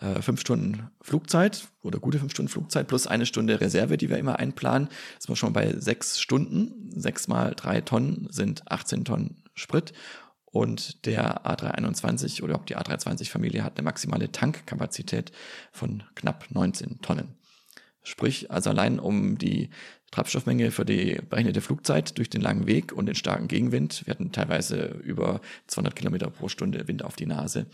äh, fünf Stunden Flugzeit oder gute fünf Stunden Flugzeit plus eine Stunde Reserve, die wir immer einplanen, ist man schon bei sechs Stunden. Sechs mal drei Tonnen sind 18 Tonnen Sprit. Und der A321 oder auch die A320-Familie hat eine maximale Tankkapazität von knapp 19 Tonnen. Sprich, also allein um die Treibstoffmenge für die berechnete Flugzeit durch den langen Weg und den starken Gegenwind, wir hatten teilweise über 200 Kilometer pro Stunde Wind auf die Nase,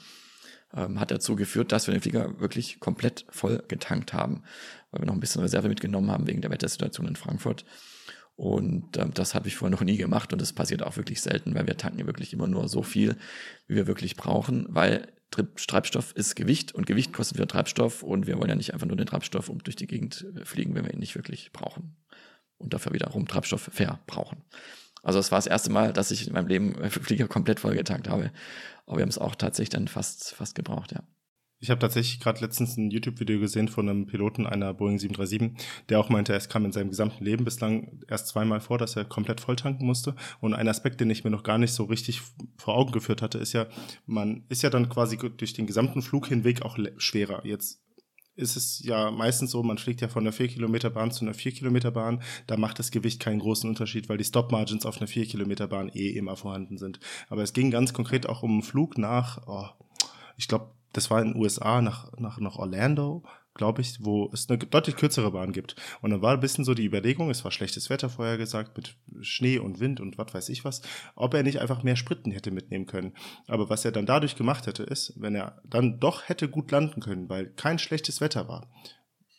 ähm, hat dazu geführt, dass wir den Flieger wirklich komplett voll getankt haben, weil wir noch ein bisschen Reserve mitgenommen haben wegen der Wettersituation in Frankfurt. Und ähm, das habe ich vorher noch nie gemacht und das passiert auch wirklich selten, weil wir tanken wirklich immer nur so viel, wie wir wirklich brauchen, weil Treibstoff ist Gewicht und Gewicht kostet wieder Treibstoff und wir wollen ja nicht einfach nur den Treibstoff um durch die Gegend äh, fliegen, wenn wir ihn nicht wirklich brauchen und dafür wiederum Treibstoff fair brauchen. Also es war das erste Mal, dass ich in meinem Leben Flieger komplett vollgetankt habe. Aber wir haben es auch tatsächlich dann fast, fast gebraucht, ja. Ich habe tatsächlich gerade letztens ein YouTube-Video gesehen von einem Piloten einer Boeing 737, der auch meinte, es kam in seinem gesamten Leben bislang erst zweimal vor, dass er komplett voll tanken musste. Und ein Aspekt, den ich mir noch gar nicht so richtig vor Augen geführt hatte, ist ja, man ist ja dann quasi durch den gesamten Flug hinweg auch schwerer. Jetzt ist es ja meistens so, man fliegt ja von einer 4-Kilometer-Bahn zu einer 4-Kilometer-Bahn. Da macht das Gewicht keinen großen Unterschied, weil die Stop-Margins auf einer 4-Kilometer-Bahn eh immer vorhanden sind. Aber es ging ganz konkret auch um einen Flug nach, oh, ich glaube, das war in den USA nach, nach, nach Orlando glaube ich, wo es eine deutlich kürzere Bahn gibt. Und dann war ein bisschen so die Überlegung, es war schlechtes Wetter vorher gesagt, mit Schnee und Wind und was weiß ich was, ob er nicht einfach mehr Spritten hätte mitnehmen können. Aber was er dann dadurch gemacht hätte, ist, wenn er dann doch hätte gut landen können, weil kein schlechtes Wetter war,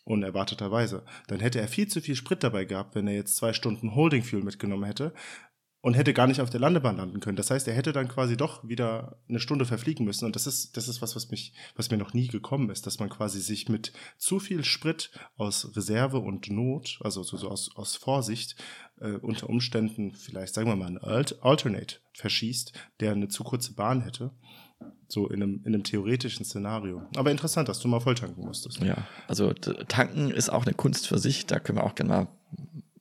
unerwarteterweise, dann hätte er viel zu viel Sprit dabei gehabt, wenn er jetzt zwei Stunden Holding Fuel mitgenommen hätte, und hätte gar nicht auf der Landebahn landen können. Das heißt, er hätte dann quasi doch wieder eine Stunde verfliegen müssen. Und das ist, das ist was, was mich, was mir noch nie gekommen ist, dass man quasi sich mit zu viel Sprit aus Reserve und Not, also so, so aus, aus Vorsicht, äh, unter Umständen vielleicht, sagen wir mal, ein Alternate verschießt, der eine zu kurze Bahn hätte. So in einem, in einem theoretischen Szenario. Aber interessant, dass du mal volltanken musstest. Ja, also tanken ist auch eine Kunst für sich. Da können wir auch gerne mal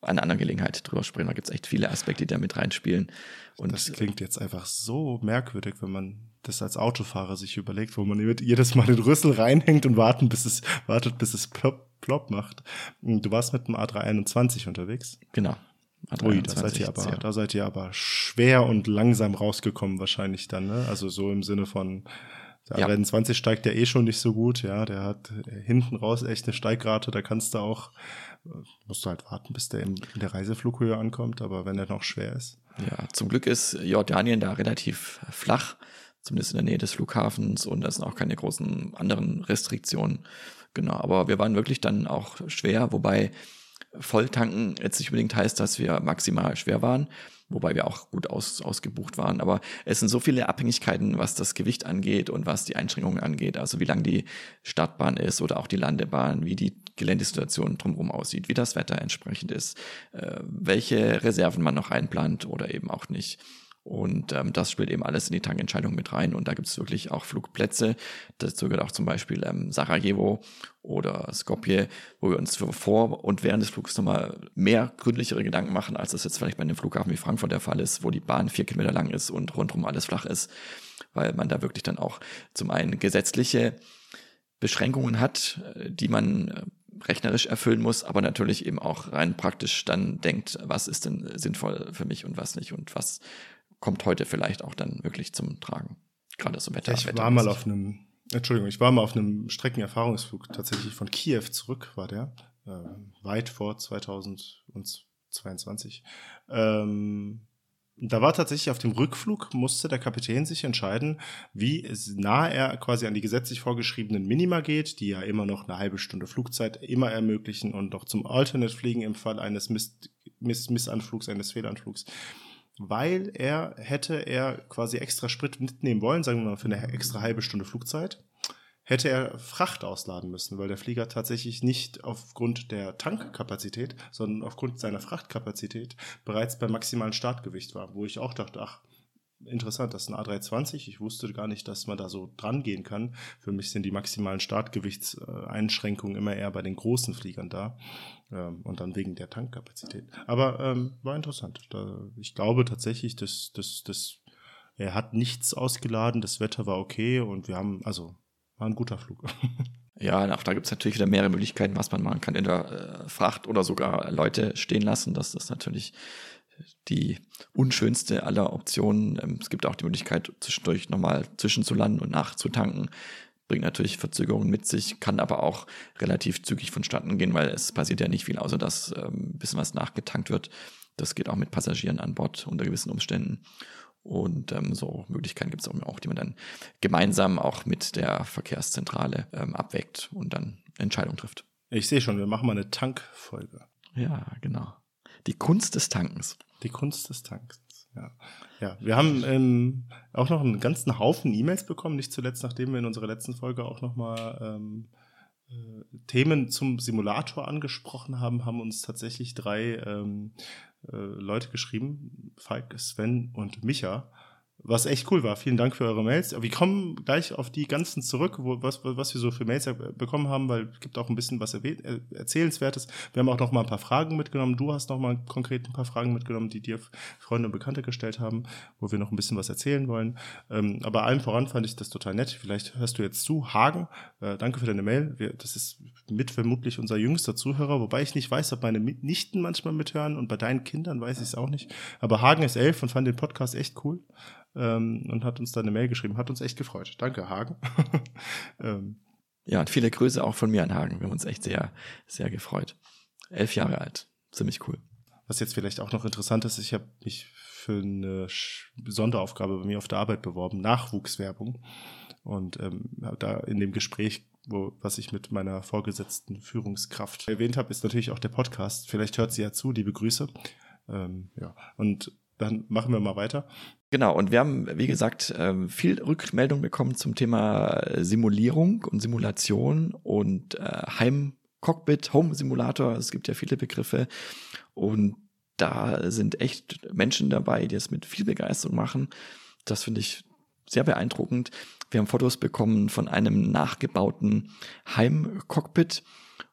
an einer anderen Gelegenheit drüber sprechen. Da gibt es echt viele Aspekte, die da mit reinspielen. Und das klingt jetzt einfach so merkwürdig, wenn man das als Autofahrer sich überlegt, wo man jedes Mal den Rüssel reinhängt und warten, bis es, wartet, bis es plopp, plopp macht. Du warst mit dem A321 unterwegs. Genau. A321, Ui, da seid, ihr aber, ja. da seid ihr aber schwer und langsam rausgekommen wahrscheinlich dann, ne? Also so im Sinne von, der ja. A23 steigt ja eh schon nicht so gut, ja. Der hat hinten raus echt eine Steigrate, da kannst du auch musst du halt warten, bis der in, der Reiseflughöhe ankommt, aber wenn er noch schwer ist. Ja, zum Glück ist Jordanien da relativ flach, zumindest in der Nähe des Flughafens und da sind auch keine großen anderen Restriktionen. Genau, aber wir waren wirklich dann auch schwer, wobei Volltanken jetzt nicht unbedingt heißt, dass wir maximal schwer waren, wobei wir auch gut aus, ausgebucht waren. Aber es sind so viele Abhängigkeiten, was das Gewicht angeht und was die Einschränkungen angeht. Also wie lang die Startbahn ist oder auch die Landebahn, wie die Geländesituation drumherum aussieht, wie das Wetter entsprechend ist, äh, welche Reserven man noch einplant oder eben auch nicht. Und ähm, das spielt eben alles in die Tankentscheidung mit rein. Und da gibt es wirklich auch Flugplätze. Dazu gehört auch zum Beispiel ähm, Sarajevo oder Skopje, wo wir uns vor und während des Flugs nochmal mehr gründlichere Gedanken machen, als das jetzt vielleicht bei einem Flughafen wie Frankfurt der Fall ist, wo die Bahn vier Kilometer lang ist und rundherum alles flach ist. Weil man da wirklich dann auch zum einen gesetzliche Beschränkungen hat, die man äh, rechnerisch erfüllen muss, aber natürlich eben auch rein praktisch dann denkt, was ist denn sinnvoll für mich und was nicht und was kommt heute vielleicht auch dann wirklich zum Tragen. Gerade so Wetter. Ich war mal auf einem, Entschuldigung, ich war mal auf einem Streckenerfahrungsflug tatsächlich von Kiew zurück, war der, äh, weit vor 2022. Ähm, da war tatsächlich auf dem Rückflug, musste der Kapitän sich entscheiden, wie nah er quasi an die gesetzlich vorgeschriebenen Minima geht, die ja immer noch eine halbe Stunde Flugzeit immer ermöglichen und noch zum Alternate fliegen im Fall eines Miss Miss Missanflugs, eines Fehlanflugs. Weil er hätte er quasi extra Sprit mitnehmen wollen, sagen wir mal für eine extra halbe Stunde Flugzeit hätte er Fracht ausladen müssen, weil der Flieger tatsächlich nicht aufgrund der Tankkapazität, sondern aufgrund seiner Frachtkapazität bereits beim maximalen Startgewicht war, wo ich auch dachte, ach, interessant, das ist ein A320. Ich wusste gar nicht, dass man da so dran gehen kann. Für mich sind die maximalen Startgewichtseinschränkungen immer eher bei den großen Fliegern da. Ähm, und dann wegen der Tankkapazität. Aber ähm, war interessant. ich glaube tatsächlich, dass, dass, dass er hat nichts ausgeladen, das Wetter war okay und wir haben, also war ein guter Flug. Ja, auch da gibt es natürlich wieder mehrere Möglichkeiten, was man machen kann. in der äh, Fracht oder sogar Leute stehen lassen. Das ist natürlich die unschönste aller Optionen. Ähm, es gibt auch die Möglichkeit, zwischendurch nochmal zwischenzulanden und nachzutanken. Bringt natürlich Verzögerungen mit sich, kann aber auch relativ zügig vonstatten gehen, weil es passiert ja nicht viel, außer dass ähm, ein bisschen was nachgetankt wird. Das geht auch mit Passagieren an Bord unter gewissen Umständen. Und ähm, so Möglichkeiten gibt es auch, die man dann gemeinsam auch mit der Verkehrszentrale ähm, abwägt und dann Entscheidungen trifft. Ich sehe schon, wir machen mal eine Tankfolge. Ja, genau. Die Kunst des Tankens. Die Kunst des Tankens, ja. Ja, wir haben ähm, auch noch einen ganzen Haufen E-Mails bekommen, nicht zuletzt, nachdem wir in unserer letzten Folge auch nochmal ähm, äh, Themen zum Simulator angesprochen haben, haben uns tatsächlich drei ähm, äh, Leute geschrieben, Falk, Sven und Micha, was echt cool war. Vielen Dank für eure Mails. Wir kommen gleich auf die ganzen zurück, wo, was, was wir so für Mails bekommen haben, weil es gibt auch ein bisschen was äh, Erzählenswertes. Wir haben auch noch mal ein paar Fragen mitgenommen. Du hast noch mal konkret ein paar Fragen mitgenommen, die dir Freunde und Bekannte gestellt haben, wo wir noch ein bisschen was erzählen wollen. Ähm, aber allem voran fand ich das total nett. Vielleicht hörst du jetzt zu. Hagen, äh, danke für deine Mail. Wir, das ist mit vermutlich unser jüngster Zuhörer, wobei ich nicht weiß, ob meine Nichten manchmal mithören und bei deinen Kindern weiß ich es auch nicht. Aber Hagen ist elf und fand den Podcast echt cool ähm, und hat uns da eine Mail geschrieben. Hat uns echt gefreut. Danke, Hagen. ähm. Ja, und viele Grüße auch von mir an Hagen. Wir haben uns echt sehr, sehr gefreut. Elf Jahre alt. Ziemlich cool. Was jetzt vielleicht auch noch interessant ist, ich habe mich für eine Sonderaufgabe bei mir auf der Arbeit beworben, Nachwuchswerbung. Und ähm, da in dem Gespräch, wo, was ich mit meiner vorgesetzten Führungskraft erwähnt habe, ist natürlich auch der Podcast. Vielleicht hört sie ja zu, liebe Grüße. Ähm, ja, und dann machen wir mal weiter. Genau, und wir haben, wie gesagt, ähm, viel Rückmeldung bekommen zum Thema Simulierung und Simulation und äh, Heim-Cockpit, Home-Simulator. Es gibt ja viele Begriffe. Und da sind echt Menschen dabei, die es mit viel Begeisterung machen. Das finde ich sehr beeindruckend. Wir haben Fotos bekommen von einem nachgebauten Heim-Cockpit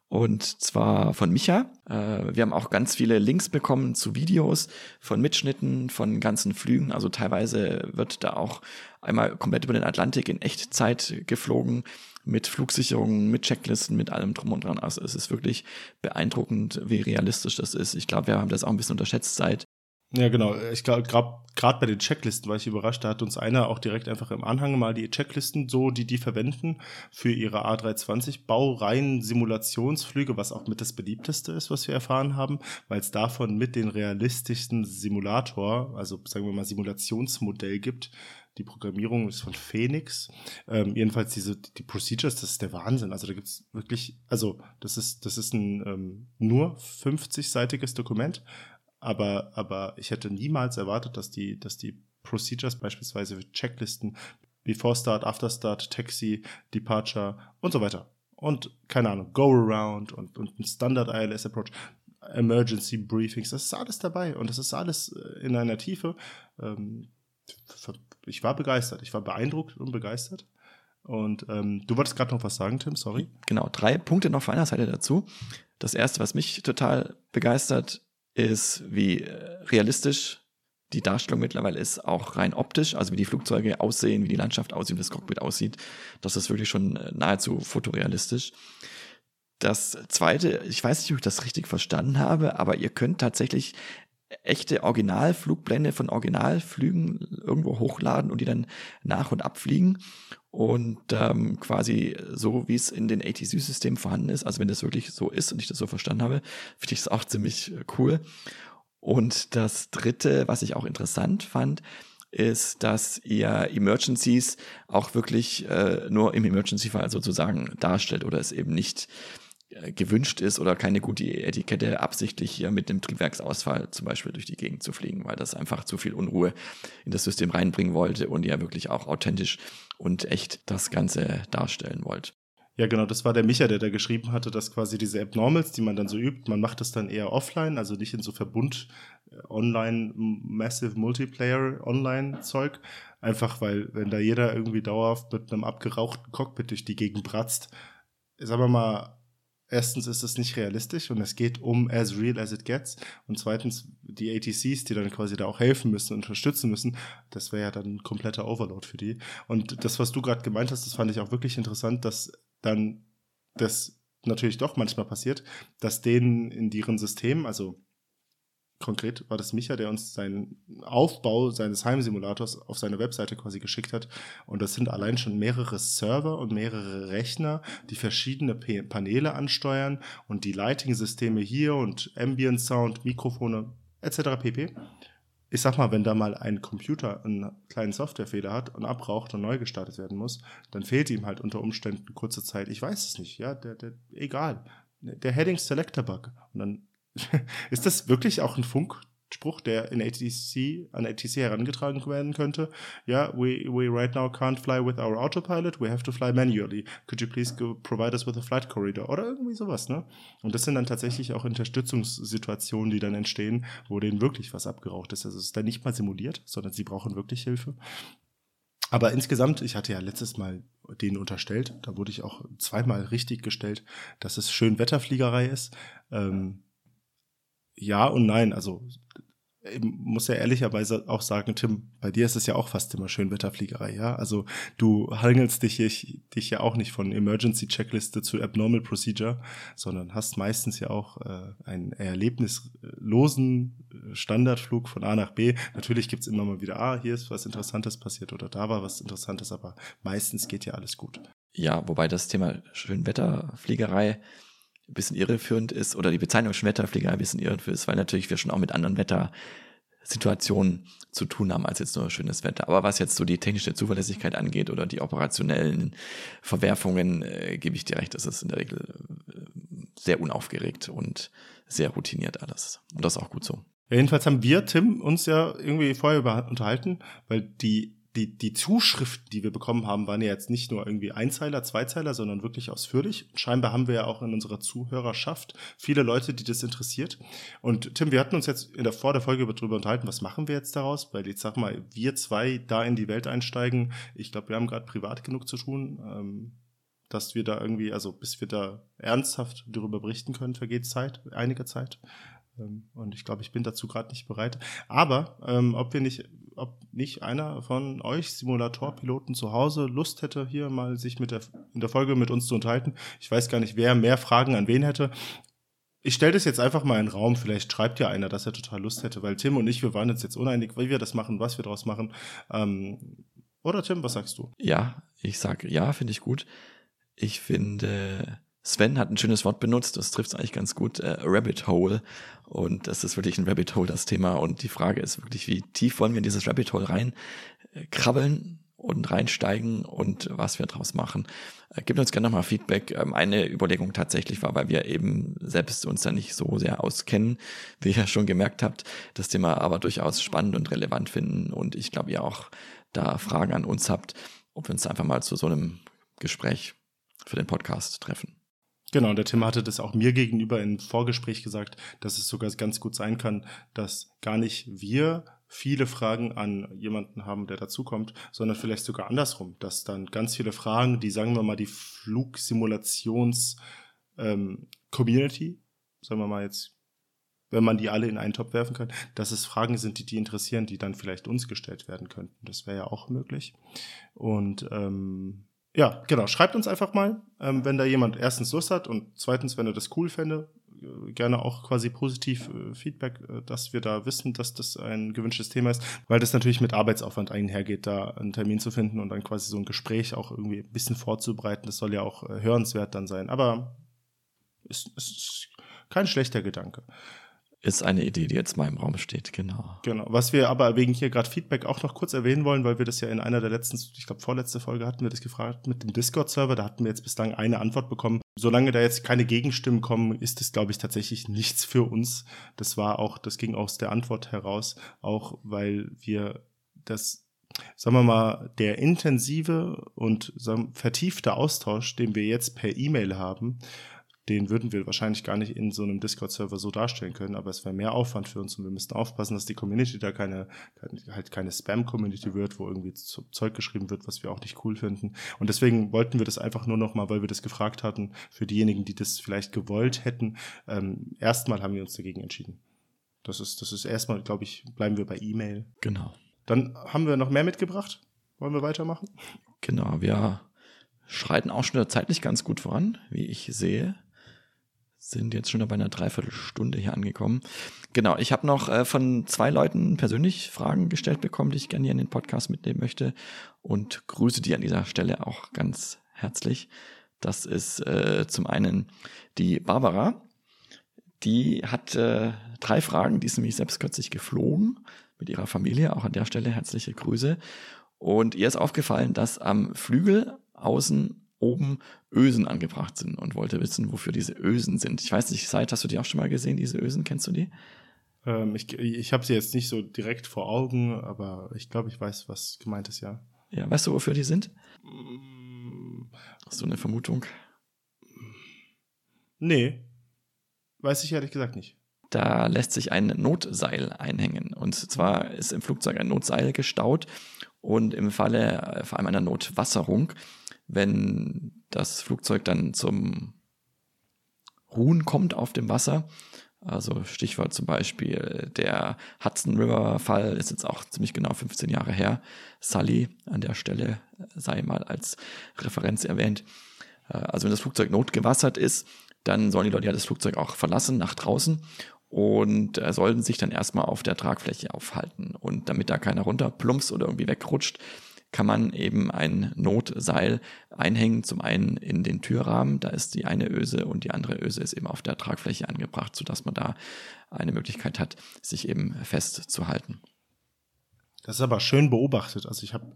und zwar von Micha. Äh, wir haben auch ganz viele Links bekommen zu Videos von Mitschnitten von ganzen Flügen. Also teilweise wird da auch einmal komplett über den Atlantik in Echtzeit geflogen mit Flugsicherungen, mit Checklisten, mit allem drum und dran. Also es ist wirklich beeindruckend, wie realistisch das ist. Ich glaube, wir haben das auch ein bisschen unterschätzt seit ja, genau. Ich glaube, gerade bei den Checklisten war ich überrascht. Da hat uns einer auch direkt einfach im Anhang mal die Checklisten, so die die verwenden für ihre A320 Baureihen Simulationsflüge, was auch mit das beliebteste ist, was wir erfahren haben, weil es davon mit den realistischsten Simulator, also sagen wir mal Simulationsmodell gibt. Die Programmierung ist von Phoenix. Ähm, jedenfalls diese die Procedures, das ist der Wahnsinn. Also da gibt's wirklich, also das ist das ist ein ähm, nur 50-seitiges Dokument aber, aber ich hätte niemals erwartet, dass die, dass die Procedures beispielsweise Checklisten, Before Start, After Start, Taxi, Departure und so weiter. Und keine Ahnung, Go Around und, und ein Standard ILS Approach, Emergency Briefings, das ist alles dabei und das ist alles äh, in einer Tiefe. Ähm, ich war begeistert, ich war beeindruckt und begeistert. Und ähm, du wolltest gerade noch was sagen, Tim, sorry. Genau, drei Punkte noch von einer Seite dazu. Das erste, was mich total begeistert, ist, wie äh, realistisch die Darstellung mittlerweile ist, auch rein optisch, also wie die Flugzeuge aussehen, wie die Landschaft aussieht, wie das Cockpit aussieht. Das ist wirklich schon äh, nahezu fotorealistisch. Das zweite, ich weiß nicht, ob ich das richtig verstanden habe, aber ihr könnt tatsächlich echte Originalflugpläne von Originalflügen irgendwo hochladen und die dann nach und abfliegen. Und ähm, quasi so, wie es in den ATC-Systemen vorhanden ist, also wenn das wirklich so ist und ich das so verstanden habe, finde ich es auch ziemlich äh, cool. Und das Dritte, was ich auch interessant fand, ist, dass ihr Emergencies auch wirklich äh, nur im Emergency-Fall sozusagen darstellt oder es eben nicht äh, gewünscht ist oder keine gute Etikette, absichtlich hier mit dem Triebwerksausfall zum Beispiel durch die Gegend zu fliegen, weil das einfach zu viel Unruhe in das System reinbringen wollte und ihr wirklich auch authentisch und echt das Ganze darstellen wollt. Ja, genau, das war der Micha, der da geschrieben hatte, dass quasi diese Abnormals, die man dann so übt, man macht das dann eher offline, also nicht in so Verbund äh, online, massive Multiplayer online Zeug. Einfach weil, wenn da jeder irgendwie dauerhaft mit einem abgerauchten Cockpit durch die Gegend bratzt, sagen wir mal, erstens ist es nicht realistisch und es geht um as real as it gets. Und zweitens, die ATCs, die dann quasi da auch helfen müssen, unterstützen müssen, das wäre ja dann ein kompletter Overload für die. Und das, was du gerade gemeint hast, das fand ich auch wirklich interessant, dass dann das natürlich doch manchmal passiert, dass denen in deren System, also konkret war das Micha, der uns seinen Aufbau seines Heimsimulators auf seine Webseite quasi geschickt hat. Und das sind allein schon mehrere Server und mehrere Rechner, die verschiedene P Paneele ansteuern und die Lighting-Systeme hier und Ambient Sound, Mikrofone etc. pp. Ich sag mal, wenn da mal ein Computer einen kleinen Softwarefehler hat und abraucht und neu gestartet werden muss, dann fehlt ihm halt unter Umständen kurze Zeit. Ich weiß es nicht, ja, der, der, egal. Der Heading Selector Bug. Und dann ist das wirklich auch ein Funk, Spruch, der in ATC, an ATC herangetragen werden könnte. Ja, we, we right now can't fly with our autopilot, we have to fly manually. Could you please provide us with a flight corridor? Oder irgendwie sowas, ne? Und das sind dann tatsächlich auch Unterstützungssituationen, die dann entstehen, wo denen wirklich was abgeraucht ist. Also es ist dann nicht mal simuliert, sondern sie brauchen wirklich Hilfe. Aber insgesamt, ich hatte ja letztes Mal denen unterstellt, da wurde ich auch zweimal richtig gestellt, dass es schön Wetterfliegerei ist. Ähm, ja und nein. Also ich muss ja ehrlicherweise auch sagen, Tim, bei dir ist es ja auch fast immer schön Wetterfliegerei, ja. Also du hangelst dich, dich, dich ja auch nicht von Emergency Checkliste zu Abnormal Procedure, sondern hast meistens ja auch äh, einen erlebnislosen äh, Standardflug von A nach B. Natürlich gibt's immer mal wieder, ah, hier ist was Interessantes passiert oder da war was Interessantes, aber meistens geht ja alles gut. Ja, wobei das Thema Schönwetterfliegerei ein bisschen irreführend ist oder die Bezeichnung Schmetterflieger ein bisschen irreführend ist, weil natürlich wir schon auch mit anderen Wettersituationen zu tun haben als jetzt nur schönes Wetter. Aber was jetzt so die technische Zuverlässigkeit angeht oder die operationellen Verwerfungen, äh, gebe ich dir recht, ist in der Regel äh, sehr unaufgeregt und sehr routiniert alles. Und das ist auch gut so. Ja, jedenfalls haben wir, Tim, uns ja irgendwie vorher über unterhalten, weil die die, die Zuschriften, die wir bekommen haben, waren ja jetzt nicht nur irgendwie Einzeiler, Zweizeiler, sondern wirklich ausführlich. Scheinbar haben wir ja auch in unserer Zuhörerschaft viele Leute, die das interessiert. Und Tim, wir hatten uns jetzt in der, vor der Folge darüber unterhalten, was machen wir jetzt daraus? Weil ich sag mal, wir zwei da in die Welt einsteigen. Ich glaube, wir haben gerade privat genug zu tun. Ähm, dass wir da irgendwie, also bis wir da ernsthaft darüber berichten können, vergeht Zeit, einige Zeit. Ähm, und ich glaube, ich bin dazu gerade nicht bereit. Aber ähm, ob wir nicht ob nicht einer von euch Simulatorpiloten zu Hause Lust hätte, hier mal sich mit der, in der Folge mit uns zu unterhalten. Ich weiß gar nicht, wer mehr Fragen an wen hätte. Ich stelle das jetzt einfach mal in den Raum. Vielleicht schreibt ja einer, dass er total Lust hätte, weil Tim und ich, wir waren uns jetzt uneinig, wie wir das machen, was wir daraus machen. Ähm, oder Tim, was sagst du? Ja, ich sage ja, finde ich gut. Ich finde, Sven hat ein schönes Wort benutzt, das trifft es eigentlich ganz gut, äh, Rabbit Hole. Und das ist wirklich ein Rabbit Hole, das Thema. Und die Frage ist wirklich, wie tief wollen wir in dieses Rabbit Hole rein äh, krabbeln und reinsteigen und was wir draus machen. Äh, gebt uns gerne nochmal Feedback. Ähm, eine Überlegung tatsächlich war, weil wir eben selbst uns da nicht so sehr auskennen, wie ihr schon gemerkt habt, das Thema aber durchaus spannend und relevant finden. Und ich glaube, ihr auch da Fragen an uns habt, ob wir uns einfach mal zu so einem Gespräch für den Podcast treffen. Genau, der Tim hatte das auch mir gegenüber im Vorgespräch gesagt, dass es sogar ganz gut sein kann, dass gar nicht wir viele Fragen an jemanden haben, der dazukommt, sondern vielleicht sogar andersrum, dass dann ganz viele Fragen, die sagen wir mal die Flugsimulations ähm, Community, sagen wir mal jetzt, wenn man die alle in einen Topf werfen kann, dass es Fragen sind, die die interessieren, die dann vielleicht uns gestellt werden könnten. Das wäre ja auch möglich. Und ähm, ja, genau. Schreibt uns einfach mal, ähm, wenn da jemand erstens Lust hat und zweitens, wenn er das cool fände, äh, gerne auch quasi positiv äh, Feedback, äh, dass wir da wissen, dass das ein gewünschtes Thema ist, weil das natürlich mit Arbeitsaufwand einhergeht, da einen Termin zu finden und dann quasi so ein Gespräch auch irgendwie ein bisschen vorzubereiten. Das soll ja auch äh, hörenswert dann sein. Aber es ist kein schlechter Gedanke ist eine Idee, die jetzt mal im Raum steht, genau. Genau. Was wir aber wegen hier gerade Feedback auch noch kurz erwähnen wollen, weil wir das ja in einer der letzten, ich glaube vorletzte Folge hatten wir das gefragt mit dem Discord-Server, da hatten wir jetzt bislang eine Antwort bekommen. Solange da jetzt keine Gegenstimmen kommen, ist es, glaube ich, tatsächlich nichts für uns. Das war auch, das ging aus der Antwort heraus, auch weil wir das sagen wir mal, der intensive und sagen, vertiefte Austausch, den wir jetzt per E-Mail haben, den würden wir wahrscheinlich gar nicht in so einem Discord-Server so darstellen können, aber es wäre mehr Aufwand für uns und wir müssten aufpassen, dass die Community da keine, halt keine Spam-Community wird, wo irgendwie Zeug geschrieben wird, was wir auch nicht cool finden. Und deswegen wollten wir das einfach nur nochmal, weil wir das gefragt hatten, für diejenigen, die das vielleicht gewollt hätten, ähm, erstmal haben wir uns dagegen entschieden. Das ist, das ist erstmal, glaube ich, bleiben wir bei E-Mail. Genau. Dann haben wir noch mehr mitgebracht. Wollen wir weitermachen? Genau, wir schreiten auch schon zeitlich ganz gut voran, wie ich sehe sind jetzt schon bei einer Dreiviertelstunde hier angekommen. Genau, ich habe noch äh, von zwei Leuten persönlich Fragen gestellt bekommen, die ich gerne hier in den Podcast mitnehmen möchte und grüße die an dieser Stelle auch ganz herzlich. Das ist äh, zum einen die Barbara. Die hat äh, drei Fragen, die ist nämlich selbst kürzlich geflogen mit ihrer Familie. Auch an der Stelle herzliche Grüße. Und ihr ist aufgefallen, dass am Flügel außen oben Ösen angebracht sind und wollte wissen, wofür diese Ösen sind. Ich weiß nicht, Seid, hast du die auch schon mal gesehen, diese Ösen? Kennst du die? Ähm, ich ich habe sie jetzt nicht so direkt vor Augen, aber ich glaube, ich weiß, was gemeint ist, ja. Ja, weißt du, wofür die sind? Mm. Hast du eine Vermutung? Nee. Weiß ich ehrlich gesagt nicht. Da lässt sich ein Notseil einhängen. Und zwar ist im Flugzeug ein Notseil gestaut und im Falle äh, vor allem einer Notwasserung, wenn das Flugzeug dann zum Ruhen kommt auf dem Wasser, also Stichwort zum Beispiel der Hudson River Fall ist jetzt auch ziemlich genau 15 Jahre her. Sully an der Stelle sei mal als Referenz erwähnt. Äh, also wenn das Flugzeug notgewassert ist, dann sollen die Leute ja das Flugzeug auch verlassen nach draußen und äh, sollten sich dann erstmal auf der Tragfläche aufhalten. Und damit da keiner runterplumpst oder irgendwie wegrutscht, kann man eben ein Notseil einhängen. Zum einen in den Türrahmen, da ist die eine Öse und die andere Öse ist eben auf der Tragfläche angebracht, sodass man da eine Möglichkeit hat, sich eben festzuhalten. Das ist aber schön beobachtet. Also ich habe,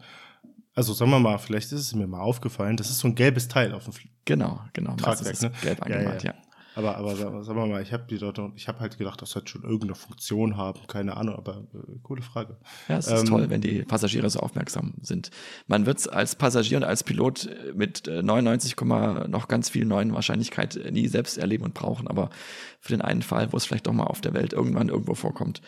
also sagen wir mal, vielleicht ist es mir mal aufgefallen, das ist so ein gelbes Teil auf dem Fl Genau, genau. Tragwerk, ne? gelb angemalt, ja. ja. ja. Aber, aber sagen wir mal, ich habe die dort, ich habe halt gedacht, das wird schon irgendeine Funktion haben, keine Ahnung, aber äh, coole Frage. Ja, es ist ähm, toll, wenn die Passagiere so aufmerksam sind. Man wird es als Passagier und als Pilot mit 99, äh, noch ganz viel neuen Wahrscheinlichkeit nie selbst erleben und brauchen, aber für den einen Fall, wo es vielleicht doch mal auf der Welt irgendwann irgendwo vorkommt,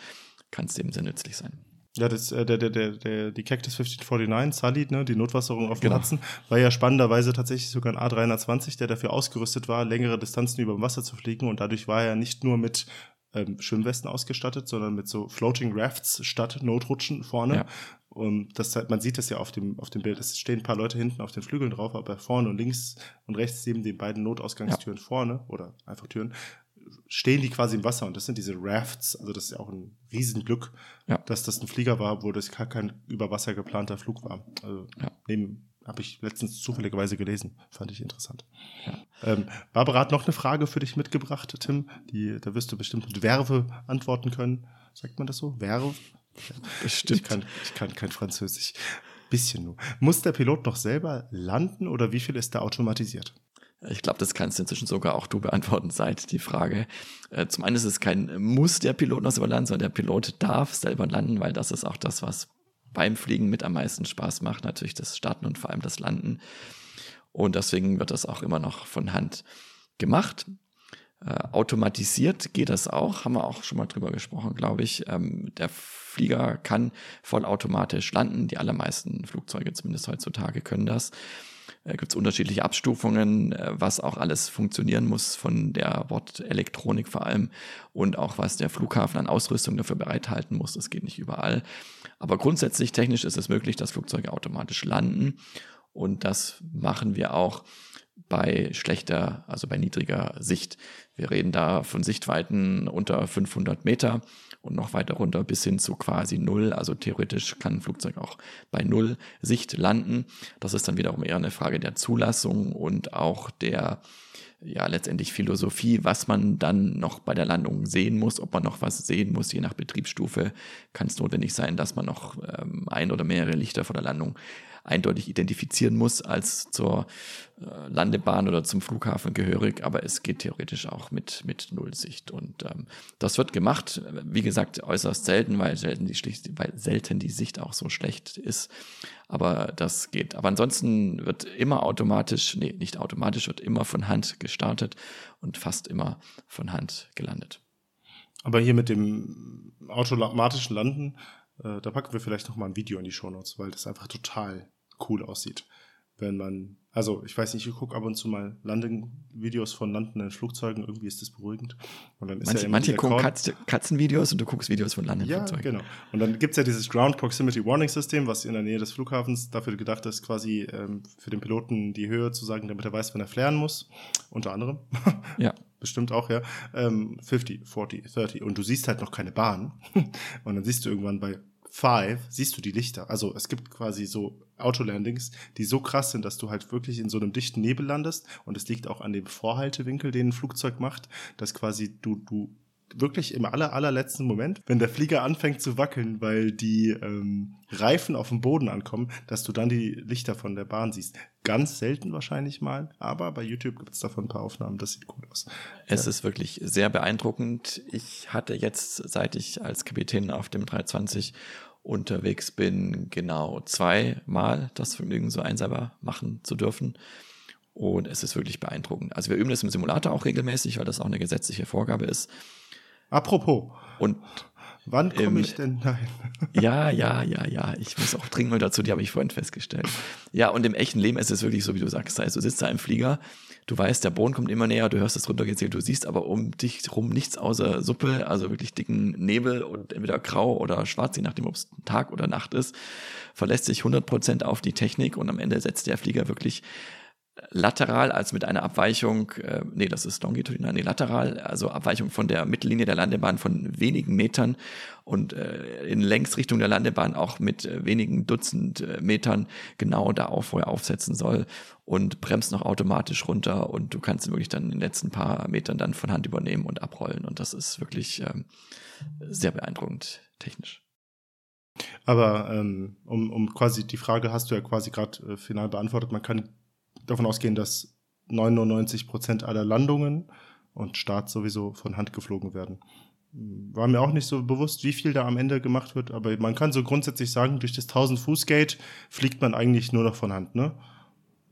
kann es dem sehr nützlich sein. Ja, das, äh, der, der, der, der, die Cactus 1549, Sully, ne, die Notwasserung auf dem genau. Hudson, war ja spannenderweise tatsächlich sogar ein A320, der dafür ausgerüstet war, längere Distanzen über dem Wasser zu fliegen und dadurch war er nicht nur mit ähm, Schwimmwesten ausgestattet, sondern mit so Floating Rafts statt Notrutschen vorne. Ja. Und das, man sieht das ja auf dem, auf dem Bild. Es stehen ein paar Leute hinten auf den Flügeln drauf, aber vorne und links und rechts neben den beiden Notausgangstüren ja. vorne oder einfach Türen stehen die quasi im Wasser und das sind diese Rafts. Also das ist ja auch ein Riesenglück, ja. dass das ein Flieger war, wo das gar kein über Wasser geplanter Flug war. Also ja. neben habe ich letztens zufälligerweise gelesen, fand ich interessant. Ja. Ähm, Barbara hat noch eine Frage für dich mitgebracht, Tim. Die, da wirst du bestimmt mit Verve antworten können. Sagt man das so? Verve? Bestimmt. Ich kann, ich kann kein Französisch. Bisschen nur. Muss der Pilot noch selber landen oder wie viel ist da automatisiert? Ich glaube, das kannst du inzwischen sogar auch du beantworten, seit die Frage. Äh, zum einen ist es kein Muss der Pilot noch selber landen, sondern der Pilot darf selber landen, weil das ist auch das, was beim Fliegen mit am meisten Spaß macht. Natürlich das Starten und vor allem das Landen. Und deswegen wird das auch immer noch von Hand gemacht. Äh, automatisiert geht das auch, haben wir auch schon mal drüber gesprochen, glaube ich. Ähm, der Flieger kann vollautomatisch landen. Die allermeisten Flugzeuge, zumindest heutzutage, können das. Äh, gibt es unterschiedliche Abstufungen, äh, was auch alles funktionieren muss von der Wortelektronik vor allem und auch was der Flughafen an Ausrüstung dafür bereithalten muss. Das geht nicht überall. Aber grundsätzlich technisch ist es möglich, dass Flugzeuge automatisch landen und das machen wir auch bei schlechter, also bei niedriger Sicht. Wir reden da von Sichtweiten unter 500 Meter und noch weiter runter bis hin zu quasi Null. Also theoretisch kann ein Flugzeug auch bei Null Sicht landen. Das ist dann wiederum eher eine Frage der Zulassung und auch der ja letztendlich Philosophie, was man dann noch bei der Landung sehen muss, ob man noch was sehen muss, je nach Betriebsstufe kann es notwendig sein, dass man noch ähm, ein oder mehrere Lichter vor der Landung eindeutig identifizieren muss als zur äh, Landebahn oder zum Flughafen gehörig, aber es geht theoretisch auch mit, mit Nullsicht. Und ähm, das wird gemacht, wie gesagt, äußerst selten, weil selten, die, weil selten die Sicht auch so schlecht ist. Aber das geht. Aber ansonsten wird immer automatisch, nee, nicht automatisch, wird immer von Hand gestartet und fast immer von Hand gelandet. Aber hier mit dem automatischen Landen, äh, da packen wir vielleicht noch mal ein Video in die Shownotes, weil das einfach total cool aussieht. Wenn man, also ich weiß nicht, ich gucke ab und zu mal Landing-Videos von landenden Flugzeugen, irgendwie ist das beruhigend. Und dann ist manche ja manche gucken Katz, Katzenvideos und du guckst Videos von landenden ja, Flugzeugen. genau. Und dann gibt es ja dieses Ground Proximity Warning System, was in der Nähe des Flughafens dafür gedacht ist, quasi ähm, für den Piloten die Höhe zu sagen, damit er weiß, wenn er flären muss. Unter anderem. Ja. Bestimmt auch, ja. Ähm, 50, 40, 30. Und du siehst halt noch keine Bahn. und dann siehst du irgendwann bei Five siehst du die Lichter. Also es gibt quasi so Autolandings, die so krass sind, dass du halt wirklich in so einem dichten Nebel landest. Und es liegt auch an dem Vorhaltewinkel, den ein Flugzeug macht, dass quasi du, du wirklich im aller, allerletzten Moment, wenn der Flieger anfängt zu wackeln, weil die ähm, Reifen auf dem Boden ankommen, dass du dann die Lichter von der Bahn siehst. Ganz selten wahrscheinlich mal, aber bei YouTube gibt es davon ein paar Aufnahmen, das sieht gut aus. Es ja. ist wirklich sehr beeindruckend. Ich hatte jetzt, seit ich als Kapitän auf dem 320 unterwegs bin, genau zweimal das Vergnügen, so einsam machen zu dürfen. Und es ist wirklich beeindruckend. Also wir üben das im Simulator auch regelmäßig, weil das auch eine gesetzliche Vorgabe ist. Apropos. Und Wann komme ich denn Nein. Ja, ja, ja, ja. Ich muss auch dringend mal dazu, die habe ich vorhin festgestellt. Ja, und im echten Leben ist es wirklich so, wie du sagst. Also du sitzt da im Flieger, du weißt, der Boden kommt immer näher, du hörst es runtergezählt, du siehst aber um dich rum nichts außer Suppe, also wirklich dicken Nebel und entweder grau oder schwarz, je nachdem, ob es Tag oder Nacht ist. Verlässt sich 100% auf die Technik und am Ende setzt der Flieger wirklich lateral, als mit einer Abweichung, äh, nee, das ist longitudinal, nee, lateral, also Abweichung von der Mittellinie der Landebahn von wenigen Metern und äh, in Längsrichtung der Landebahn auch mit äh, wenigen Dutzend äh, Metern genau da auf, wo er aufsetzen soll und bremst noch automatisch runter und du kannst ihn wirklich dann in den letzten paar Metern dann von Hand übernehmen und abrollen und das ist wirklich ähm, sehr beeindruckend technisch. Aber ähm, um, um quasi die Frage hast du ja quasi gerade äh, final beantwortet, man kann davon ausgehen, dass 99 Prozent aller Landungen und Starts sowieso von Hand geflogen werden. War mir auch nicht so bewusst, wie viel da am Ende gemacht wird, aber man kann so grundsätzlich sagen, durch das 1000 Fuß Gate fliegt man eigentlich nur noch von Hand, ne?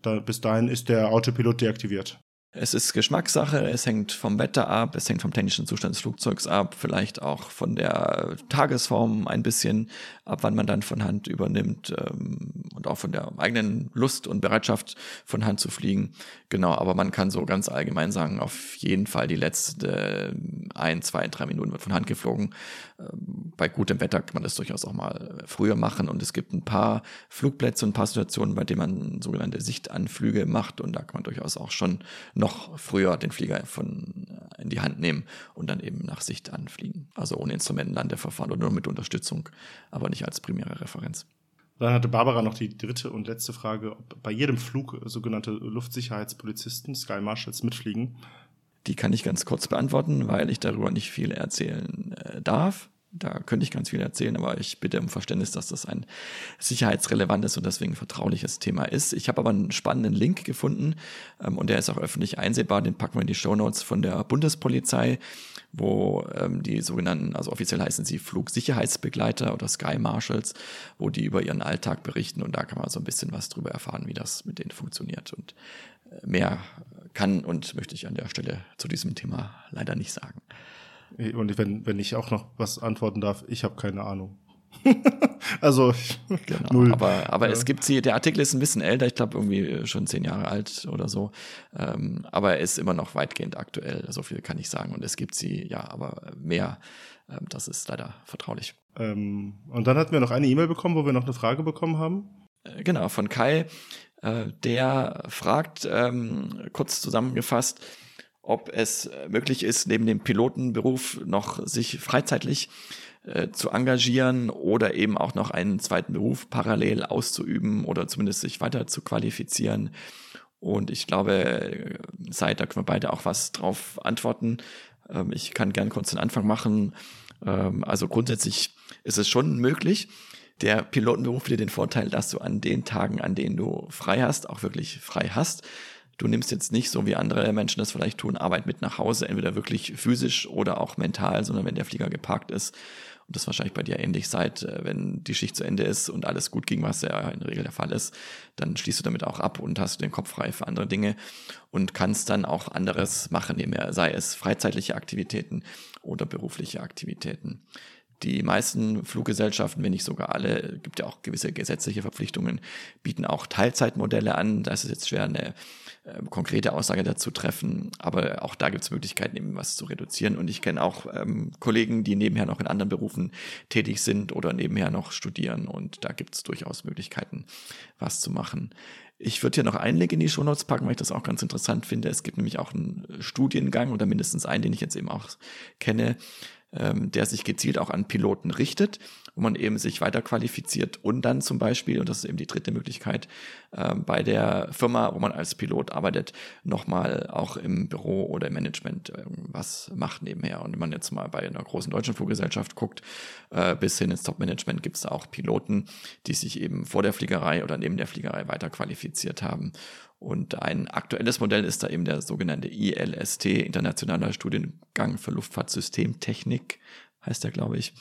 Da, bis dahin ist der Autopilot deaktiviert. Es ist Geschmackssache, es hängt vom Wetter ab, es hängt vom technischen Zustand des Flugzeugs ab, vielleicht auch von der Tagesform ein bisschen, ab wann man dann von Hand übernimmt ähm, und auch von der eigenen Lust und Bereitschaft von Hand zu fliegen. Genau, aber man kann so ganz allgemein sagen, auf jeden Fall die letzte ein, zwei, drei Minuten wird von Hand geflogen. Ähm, bei gutem Wetter kann man das durchaus auch mal früher machen und es gibt ein paar Flugplätze und ein paar Situationen, bei denen man sogenannte Sichtanflüge macht und da kann man durchaus auch schon noch früher den Flieger von, äh, in die Hand nehmen und dann eben nach Sicht anfliegen. Also ohne Instrumentenlandeverfahren oder nur mit Unterstützung, aber nicht als primäre Referenz. Dann hatte Barbara noch die dritte und letzte Frage, ob bei jedem Flug sogenannte Luftsicherheitspolizisten, Sky Marshals, mitfliegen. Die kann ich ganz kurz beantworten, weil ich darüber nicht viel erzählen äh, darf. Da könnte ich ganz viel erzählen, aber ich bitte um Verständnis, dass das ein sicherheitsrelevantes und deswegen vertrauliches Thema ist. Ich habe aber einen spannenden Link gefunden ähm, und der ist auch öffentlich einsehbar. Den packen wir in die Show Notes von der Bundespolizei, wo ähm, die sogenannten, also offiziell heißen sie Flugsicherheitsbegleiter oder Sky Marshals, wo die über ihren Alltag berichten und da kann man so ein bisschen was drüber erfahren, wie das mit denen funktioniert. Und äh, mehr kann und möchte ich an der Stelle zu diesem Thema leider nicht sagen. Und wenn, wenn ich auch noch was antworten darf, ich habe keine Ahnung. also genau. null. Aber, aber ja. es gibt sie, der Artikel ist ein bisschen älter, ich glaube irgendwie schon zehn Jahre alt oder so. Ähm, aber er ist immer noch weitgehend aktuell, so viel kann ich sagen. Und es gibt sie, ja, aber mehr, ähm, das ist leider vertraulich. Ähm, und dann hatten wir noch eine E-Mail bekommen, wo wir noch eine Frage bekommen haben. Äh, genau, von Kai. Äh, der fragt, ähm, kurz zusammengefasst, ob es möglich ist, neben dem Pilotenberuf noch sich freizeitlich äh, zu engagieren oder eben auch noch einen zweiten Beruf parallel auszuüben oder zumindest sich weiter zu qualifizieren. Und ich glaube, seit da können wir beide auch was drauf antworten. Ähm, ich kann gern kurz den Anfang machen. Ähm, also grundsätzlich ist es schon möglich. Der Pilotenberuf hat den Vorteil, dass du an den Tagen, an denen du frei hast, auch wirklich frei hast. Du nimmst jetzt nicht, so wie andere Menschen das vielleicht tun, Arbeit mit nach Hause, entweder wirklich physisch oder auch mental, sondern wenn der Flieger geparkt ist. Und das wahrscheinlich bei dir ähnlich seid, äh, wenn die Schicht zu Ende ist und alles gut ging, was ja in der Regel der Fall ist, dann schließt du damit auch ab und hast den Kopf frei für andere Dinge und kannst dann auch anderes machen, sei es freizeitliche Aktivitäten oder berufliche Aktivitäten. Die meisten Fluggesellschaften, wenn nicht sogar alle, gibt ja auch gewisse gesetzliche Verpflichtungen, bieten auch Teilzeitmodelle an. Da ist jetzt schwer, eine äh, konkrete Aussage dazu treffen. Aber auch da gibt es Möglichkeiten, eben was zu reduzieren. Und ich kenne auch ähm, Kollegen, die nebenher noch in anderen Berufen tätig sind oder nebenher noch studieren. Und da gibt es durchaus Möglichkeiten, was zu machen. Ich würde hier noch einen Link in die Shownotes packen, weil ich das auch ganz interessant finde. Es gibt nämlich auch einen Studiengang oder mindestens einen, den ich jetzt eben auch kenne, ähm, der sich gezielt auch an Piloten richtet wo man eben sich weiterqualifiziert und dann zum Beispiel, und das ist eben die dritte Möglichkeit, äh, bei der Firma, wo man als Pilot arbeitet, nochmal auch im Büro oder im Management äh, was macht nebenher. Und wenn man jetzt mal bei einer großen deutschen Fluggesellschaft guckt, äh, bis hin ins Top-Management gibt es auch Piloten, die sich eben vor der Fliegerei oder neben der Fliegerei weiterqualifiziert haben. Und ein aktuelles Modell ist da eben der sogenannte ILST, Internationaler Studiengang für Luftfahrtsystemtechnik, heißt der, glaube ich.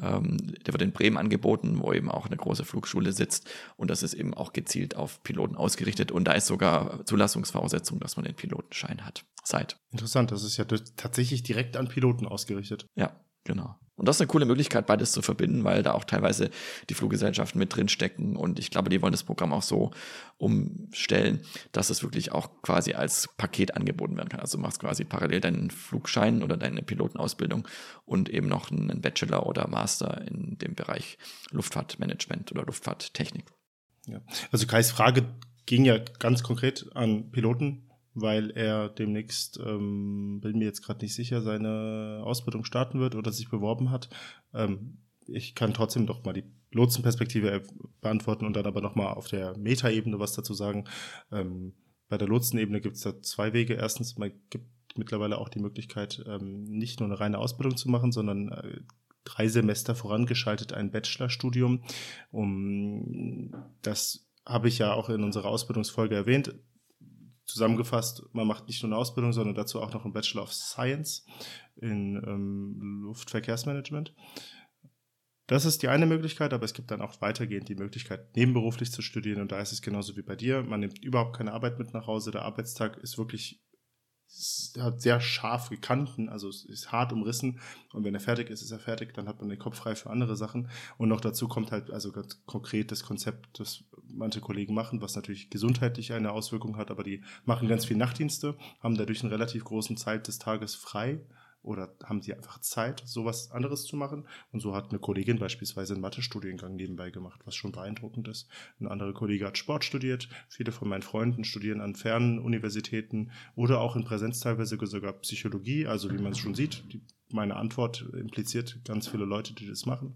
Ähm, der wird in Bremen angeboten, wo eben auch eine große Flugschule sitzt. Und das ist eben auch gezielt auf Piloten ausgerichtet. Und da ist sogar Zulassungsvoraussetzung, dass man den Pilotenschein hat. Seit. Interessant, das ist ja tatsächlich direkt an Piloten ausgerichtet. Ja, genau. Und das ist eine coole Möglichkeit, beides zu verbinden, weil da auch teilweise die Fluggesellschaften mit drin stecken. Und ich glaube, die wollen das Programm auch so umstellen, dass es wirklich auch quasi als Paket angeboten werden kann. Also du machst quasi parallel deinen Flugschein oder deine Pilotenausbildung und eben noch einen Bachelor oder Master in dem Bereich Luftfahrtmanagement oder Luftfahrttechnik. Ja. Also Kais Frage ging ja ganz konkret an Piloten weil er demnächst, ähm, bin mir jetzt gerade nicht sicher, seine Ausbildung starten wird oder sich beworben hat. Ähm, ich kann trotzdem doch mal die Lotsenperspektive beantworten und dann aber nochmal auf der Metaebene was dazu sagen. Ähm, bei der Lotsenebene gibt es da zwei Wege. Erstens, man gibt mittlerweile auch die Möglichkeit, ähm, nicht nur eine reine Ausbildung zu machen, sondern äh, drei Semester vorangeschaltet ein Bachelorstudium. Um, das habe ich ja auch in unserer Ausbildungsfolge erwähnt zusammengefasst, man macht nicht nur eine Ausbildung, sondern dazu auch noch einen Bachelor of Science in ähm, Luftverkehrsmanagement. Das ist die eine Möglichkeit, aber es gibt dann auch weitergehend die Möglichkeit, nebenberuflich zu studieren. Und da ist es genauso wie bei dir. Man nimmt überhaupt keine Arbeit mit nach Hause. Der Arbeitstag ist wirklich hat sehr scharfe Kanten, also es ist hart umrissen und wenn er fertig ist, ist er fertig, dann hat man den Kopf frei für andere Sachen und noch dazu kommt halt also ganz konkret das Konzept, das manche Kollegen machen, was natürlich gesundheitlich eine Auswirkung hat, aber die machen ganz viel Nachtdienste, haben dadurch einen relativ großen Zeit des Tages frei oder haben sie einfach Zeit, sowas anderes zu machen. Und so hat eine Kollegin beispielsweise einen Mathe-Studiengang nebenbei gemacht, was schon beeindruckend ist. Ein anderer Kollege hat Sport studiert. Viele von meinen Freunden studieren an fernen Universitäten oder auch in Präsenz teilweise sogar Psychologie. Also wie man es schon sieht, die, meine Antwort impliziert ganz viele Leute, die das machen.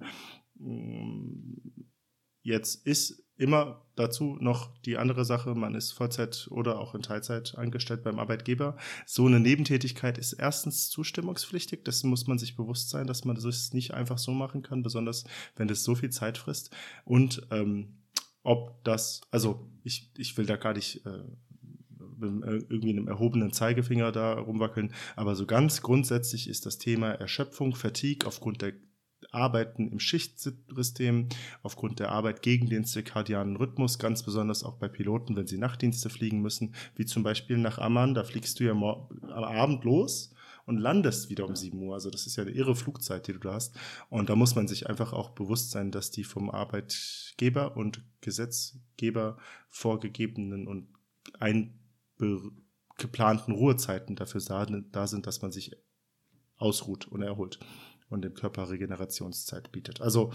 Jetzt ist immer dazu noch die andere Sache, man ist Vollzeit oder auch in Teilzeit angestellt beim Arbeitgeber. So eine Nebentätigkeit ist erstens zustimmungspflichtig, das muss man sich bewusst sein, dass man das nicht einfach so machen kann, besonders wenn das so viel Zeit frisst. Und ähm, ob das, also ich, ich will da gar nicht äh, irgendwie einem erhobenen Zeigefinger da rumwackeln, aber so ganz grundsätzlich ist das Thema Erschöpfung, Fatigue aufgrund der Arbeiten im Schichtsystem, aufgrund der Arbeit gegen den zirkadianen Rhythmus, ganz besonders auch bei Piloten, wenn sie Nachtdienste fliegen müssen, wie zum Beispiel nach Amman, da fliegst du ja am Abend los und landest wieder um 7 Uhr. Also das ist ja eine irre Flugzeit, die du da hast. Und da muss man sich einfach auch bewusst sein, dass die vom Arbeitgeber und Gesetzgeber vorgegebenen und eingeplanten Ruhezeiten dafür da sind, dass man sich ausruht und erholt und dem Körper Regenerationszeit bietet. Also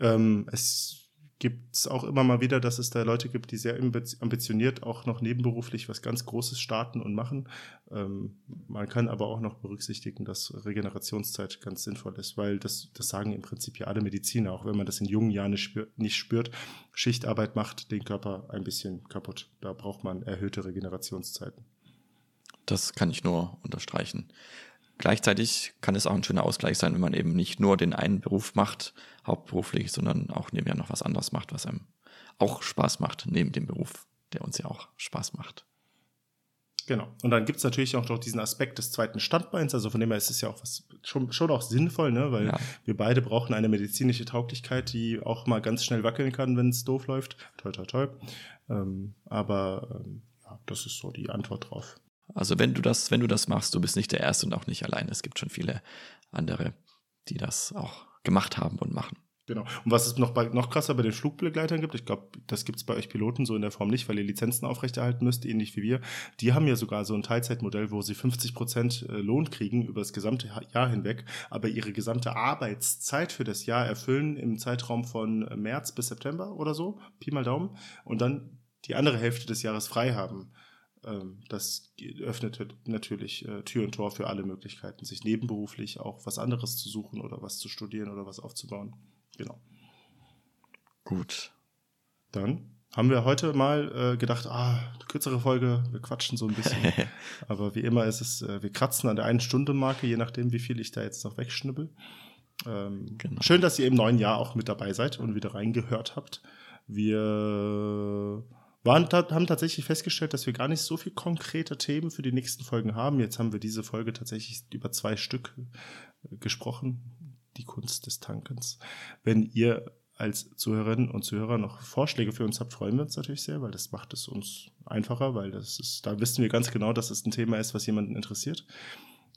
ähm, es gibt es auch immer mal wieder, dass es da Leute gibt, die sehr ambitioniert auch noch nebenberuflich was ganz Großes starten und machen. Ähm, man kann aber auch noch berücksichtigen, dass Regenerationszeit ganz sinnvoll ist, weil das, das sagen im Prinzip ja alle Mediziner, auch wenn man das in jungen Jahren nicht spürt, nicht spürt. Schichtarbeit macht den Körper ein bisschen kaputt. Da braucht man erhöhte Regenerationszeiten. Das kann ich nur unterstreichen. Gleichzeitig kann es auch ein schöner Ausgleich sein, wenn man eben nicht nur den einen Beruf macht, hauptberuflich, sondern auch nebenher noch was anderes macht, was einem auch Spaß macht, neben dem Beruf, der uns ja auch Spaß macht. Genau. Und dann gibt es natürlich auch noch diesen Aspekt des zweiten Standbeins. Also von dem her ist es ja auch was schon, schon auch sinnvoll, ne? weil ja. wir beide brauchen eine medizinische Tauglichkeit, die auch mal ganz schnell wackeln kann, wenn es doof läuft. Toll, toll, toll. Ähm, aber ähm, ja, das ist so die Antwort drauf. Also wenn du das, wenn du das machst, du bist nicht der Erste und auch nicht allein. Es gibt schon viele andere, die das auch gemacht haben und machen. Genau. Und was es noch, bei, noch krasser bei den Flugbegleitern gibt, ich glaube, das gibt es bei euch Piloten so in der Form nicht, weil ihr Lizenzen aufrechterhalten müsst, ähnlich wie wir. Die haben ja sogar so ein Teilzeitmodell, wo sie 50 Prozent äh, Lohn kriegen über das gesamte Jahr hinweg, aber ihre gesamte Arbeitszeit für das Jahr erfüllen im Zeitraum von März bis September oder so, Pi mal Daumen, und dann die andere Hälfte des Jahres frei haben. Ähm, das öffnet natürlich äh, Tür und Tor für alle Möglichkeiten, sich nebenberuflich auch was anderes zu suchen oder was zu studieren oder was aufzubauen. Genau. Gut. Dann haben wir heute mal äh, gedacht, ah, kürzere Folge, wir quatschen so ein bisschen. Aber wie immer ist es, äh, wir kratzen an der einen Stunde Marke, je nachdem, wie viel ich da jetzt noch wegschnibbel. Ähm, genau. Schön, dass ihr im neuen Jahr auch mit dabei seid und wieder reingehört habt. Wir waren, haben tatsächlich festgestellt, dass wir gar nicht so viel konkrete Themen für die nächsten Folgen haben. Jetzt haben wir diese Folge tatsächlich über zwei Stück äh, gesprochen. Die Kunst des Tankens. Wenn ihr als Zuhörerinnen und Zuhörer noch Vorschläge für uns habt, freuen wir uns natürlich sehr, weil das macht es uns einfacher, weil das ist, da wissen wir ganz genau, dass es ein Thema ist, was jemanden interessiert.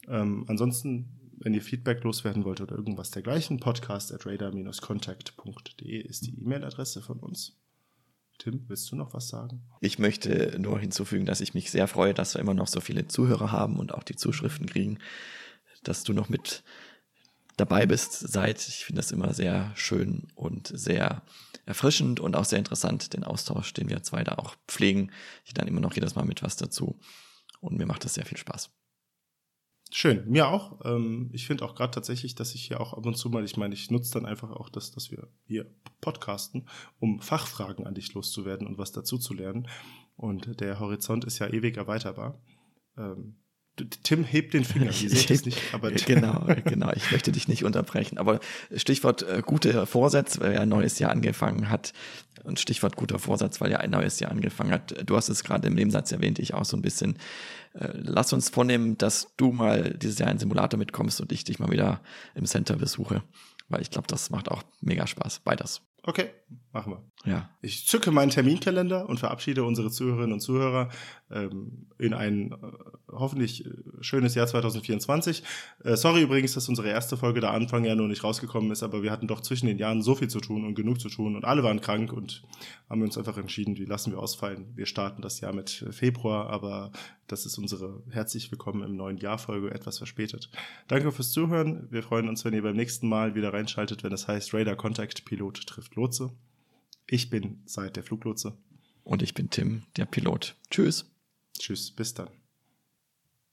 Ähm, ansonsten, wenn ihr Feedback loswerden wollt oder irgendwas dergleichen, podcast at radar-contact.de ist die E-Mail-Adresse von uns. Tim, willst du noch was sagen? Ich möchte nur hinzufügen, dass ich mich sehr freue, dass wir immer noch so viele Zuhörer haben und auch die Zuschriften kriegen, dass du noch mit dabei bist seit. Ich finde das immer sehr schön und sehr erfrischend und auch sehr interessant, den Austausch, den wir zwei da auch pflegen. Ich lerne immer noch jedes Mal mit was dazu und mir macht das sehr viel Spaß. Schön, mir auch. Ähm, ich finde auch gerade tatsächlich, dass ich hier auch ab und zu mal, ich meine, ich nutze dann einfach auch das, dass wir hier podcasten, um Fachfragen an dich loszuwerden und was dazu zu lernen. Und der Horizont ist ja ewig erweiterbar. Ähm, Tim hebt den Finger, Sie seht es nicht, aber genau, genau. Ich möchte dich nicht unterbrechen. Aber Stichwort äh, gute Vorsätze, weil ja ein neues Jahr angefangen hat. Und Stichwort guter Vorsatz, weil ja ein neues Jahr angefangen hat. Du hast es gerade im Nebensatz erwähnt, ich auch so ein bisschen. Äh, lass uns vornehmen, dass du mal dieses Jahr in Simulator mitkommst und ich dich mal wieder im Center besuche. Weil ich glaube, das macht auch mega Spaß. Beides. Okay, machen wir. Ja. Ich zücke meinen Terminkalender und verabschiede unsere Zuhörerinnen und Zuhörer ähm, in ein äh, hoffentlich äh, schönes Jahr 2024. Äh, sorry übrigens, dass unsere erste Folge da Anfang ja nur nicht rausgekommen ist, aber wir hatten doch zwischen den Jahren so viel zu tun und genug zu tun und alle waren krank und haben uns einfach entschieden, die lassen wir ausfallen. Wir starten das Jahr mit Februar, aber das ist unsere herzlich willkommen im neuen Jahr Folge etwas verspätet. Danke fürs Zuhören. Wir freuen uns, wenn ihr beim nächsten Mal wieder reinschaltet, wenn es heißt Radar Contact Pilot trifft Lotse. Ich bin Seid der Fluglotse. Und ich bin Tim, der Pilot. Tschüss. Tschüss, bis dann.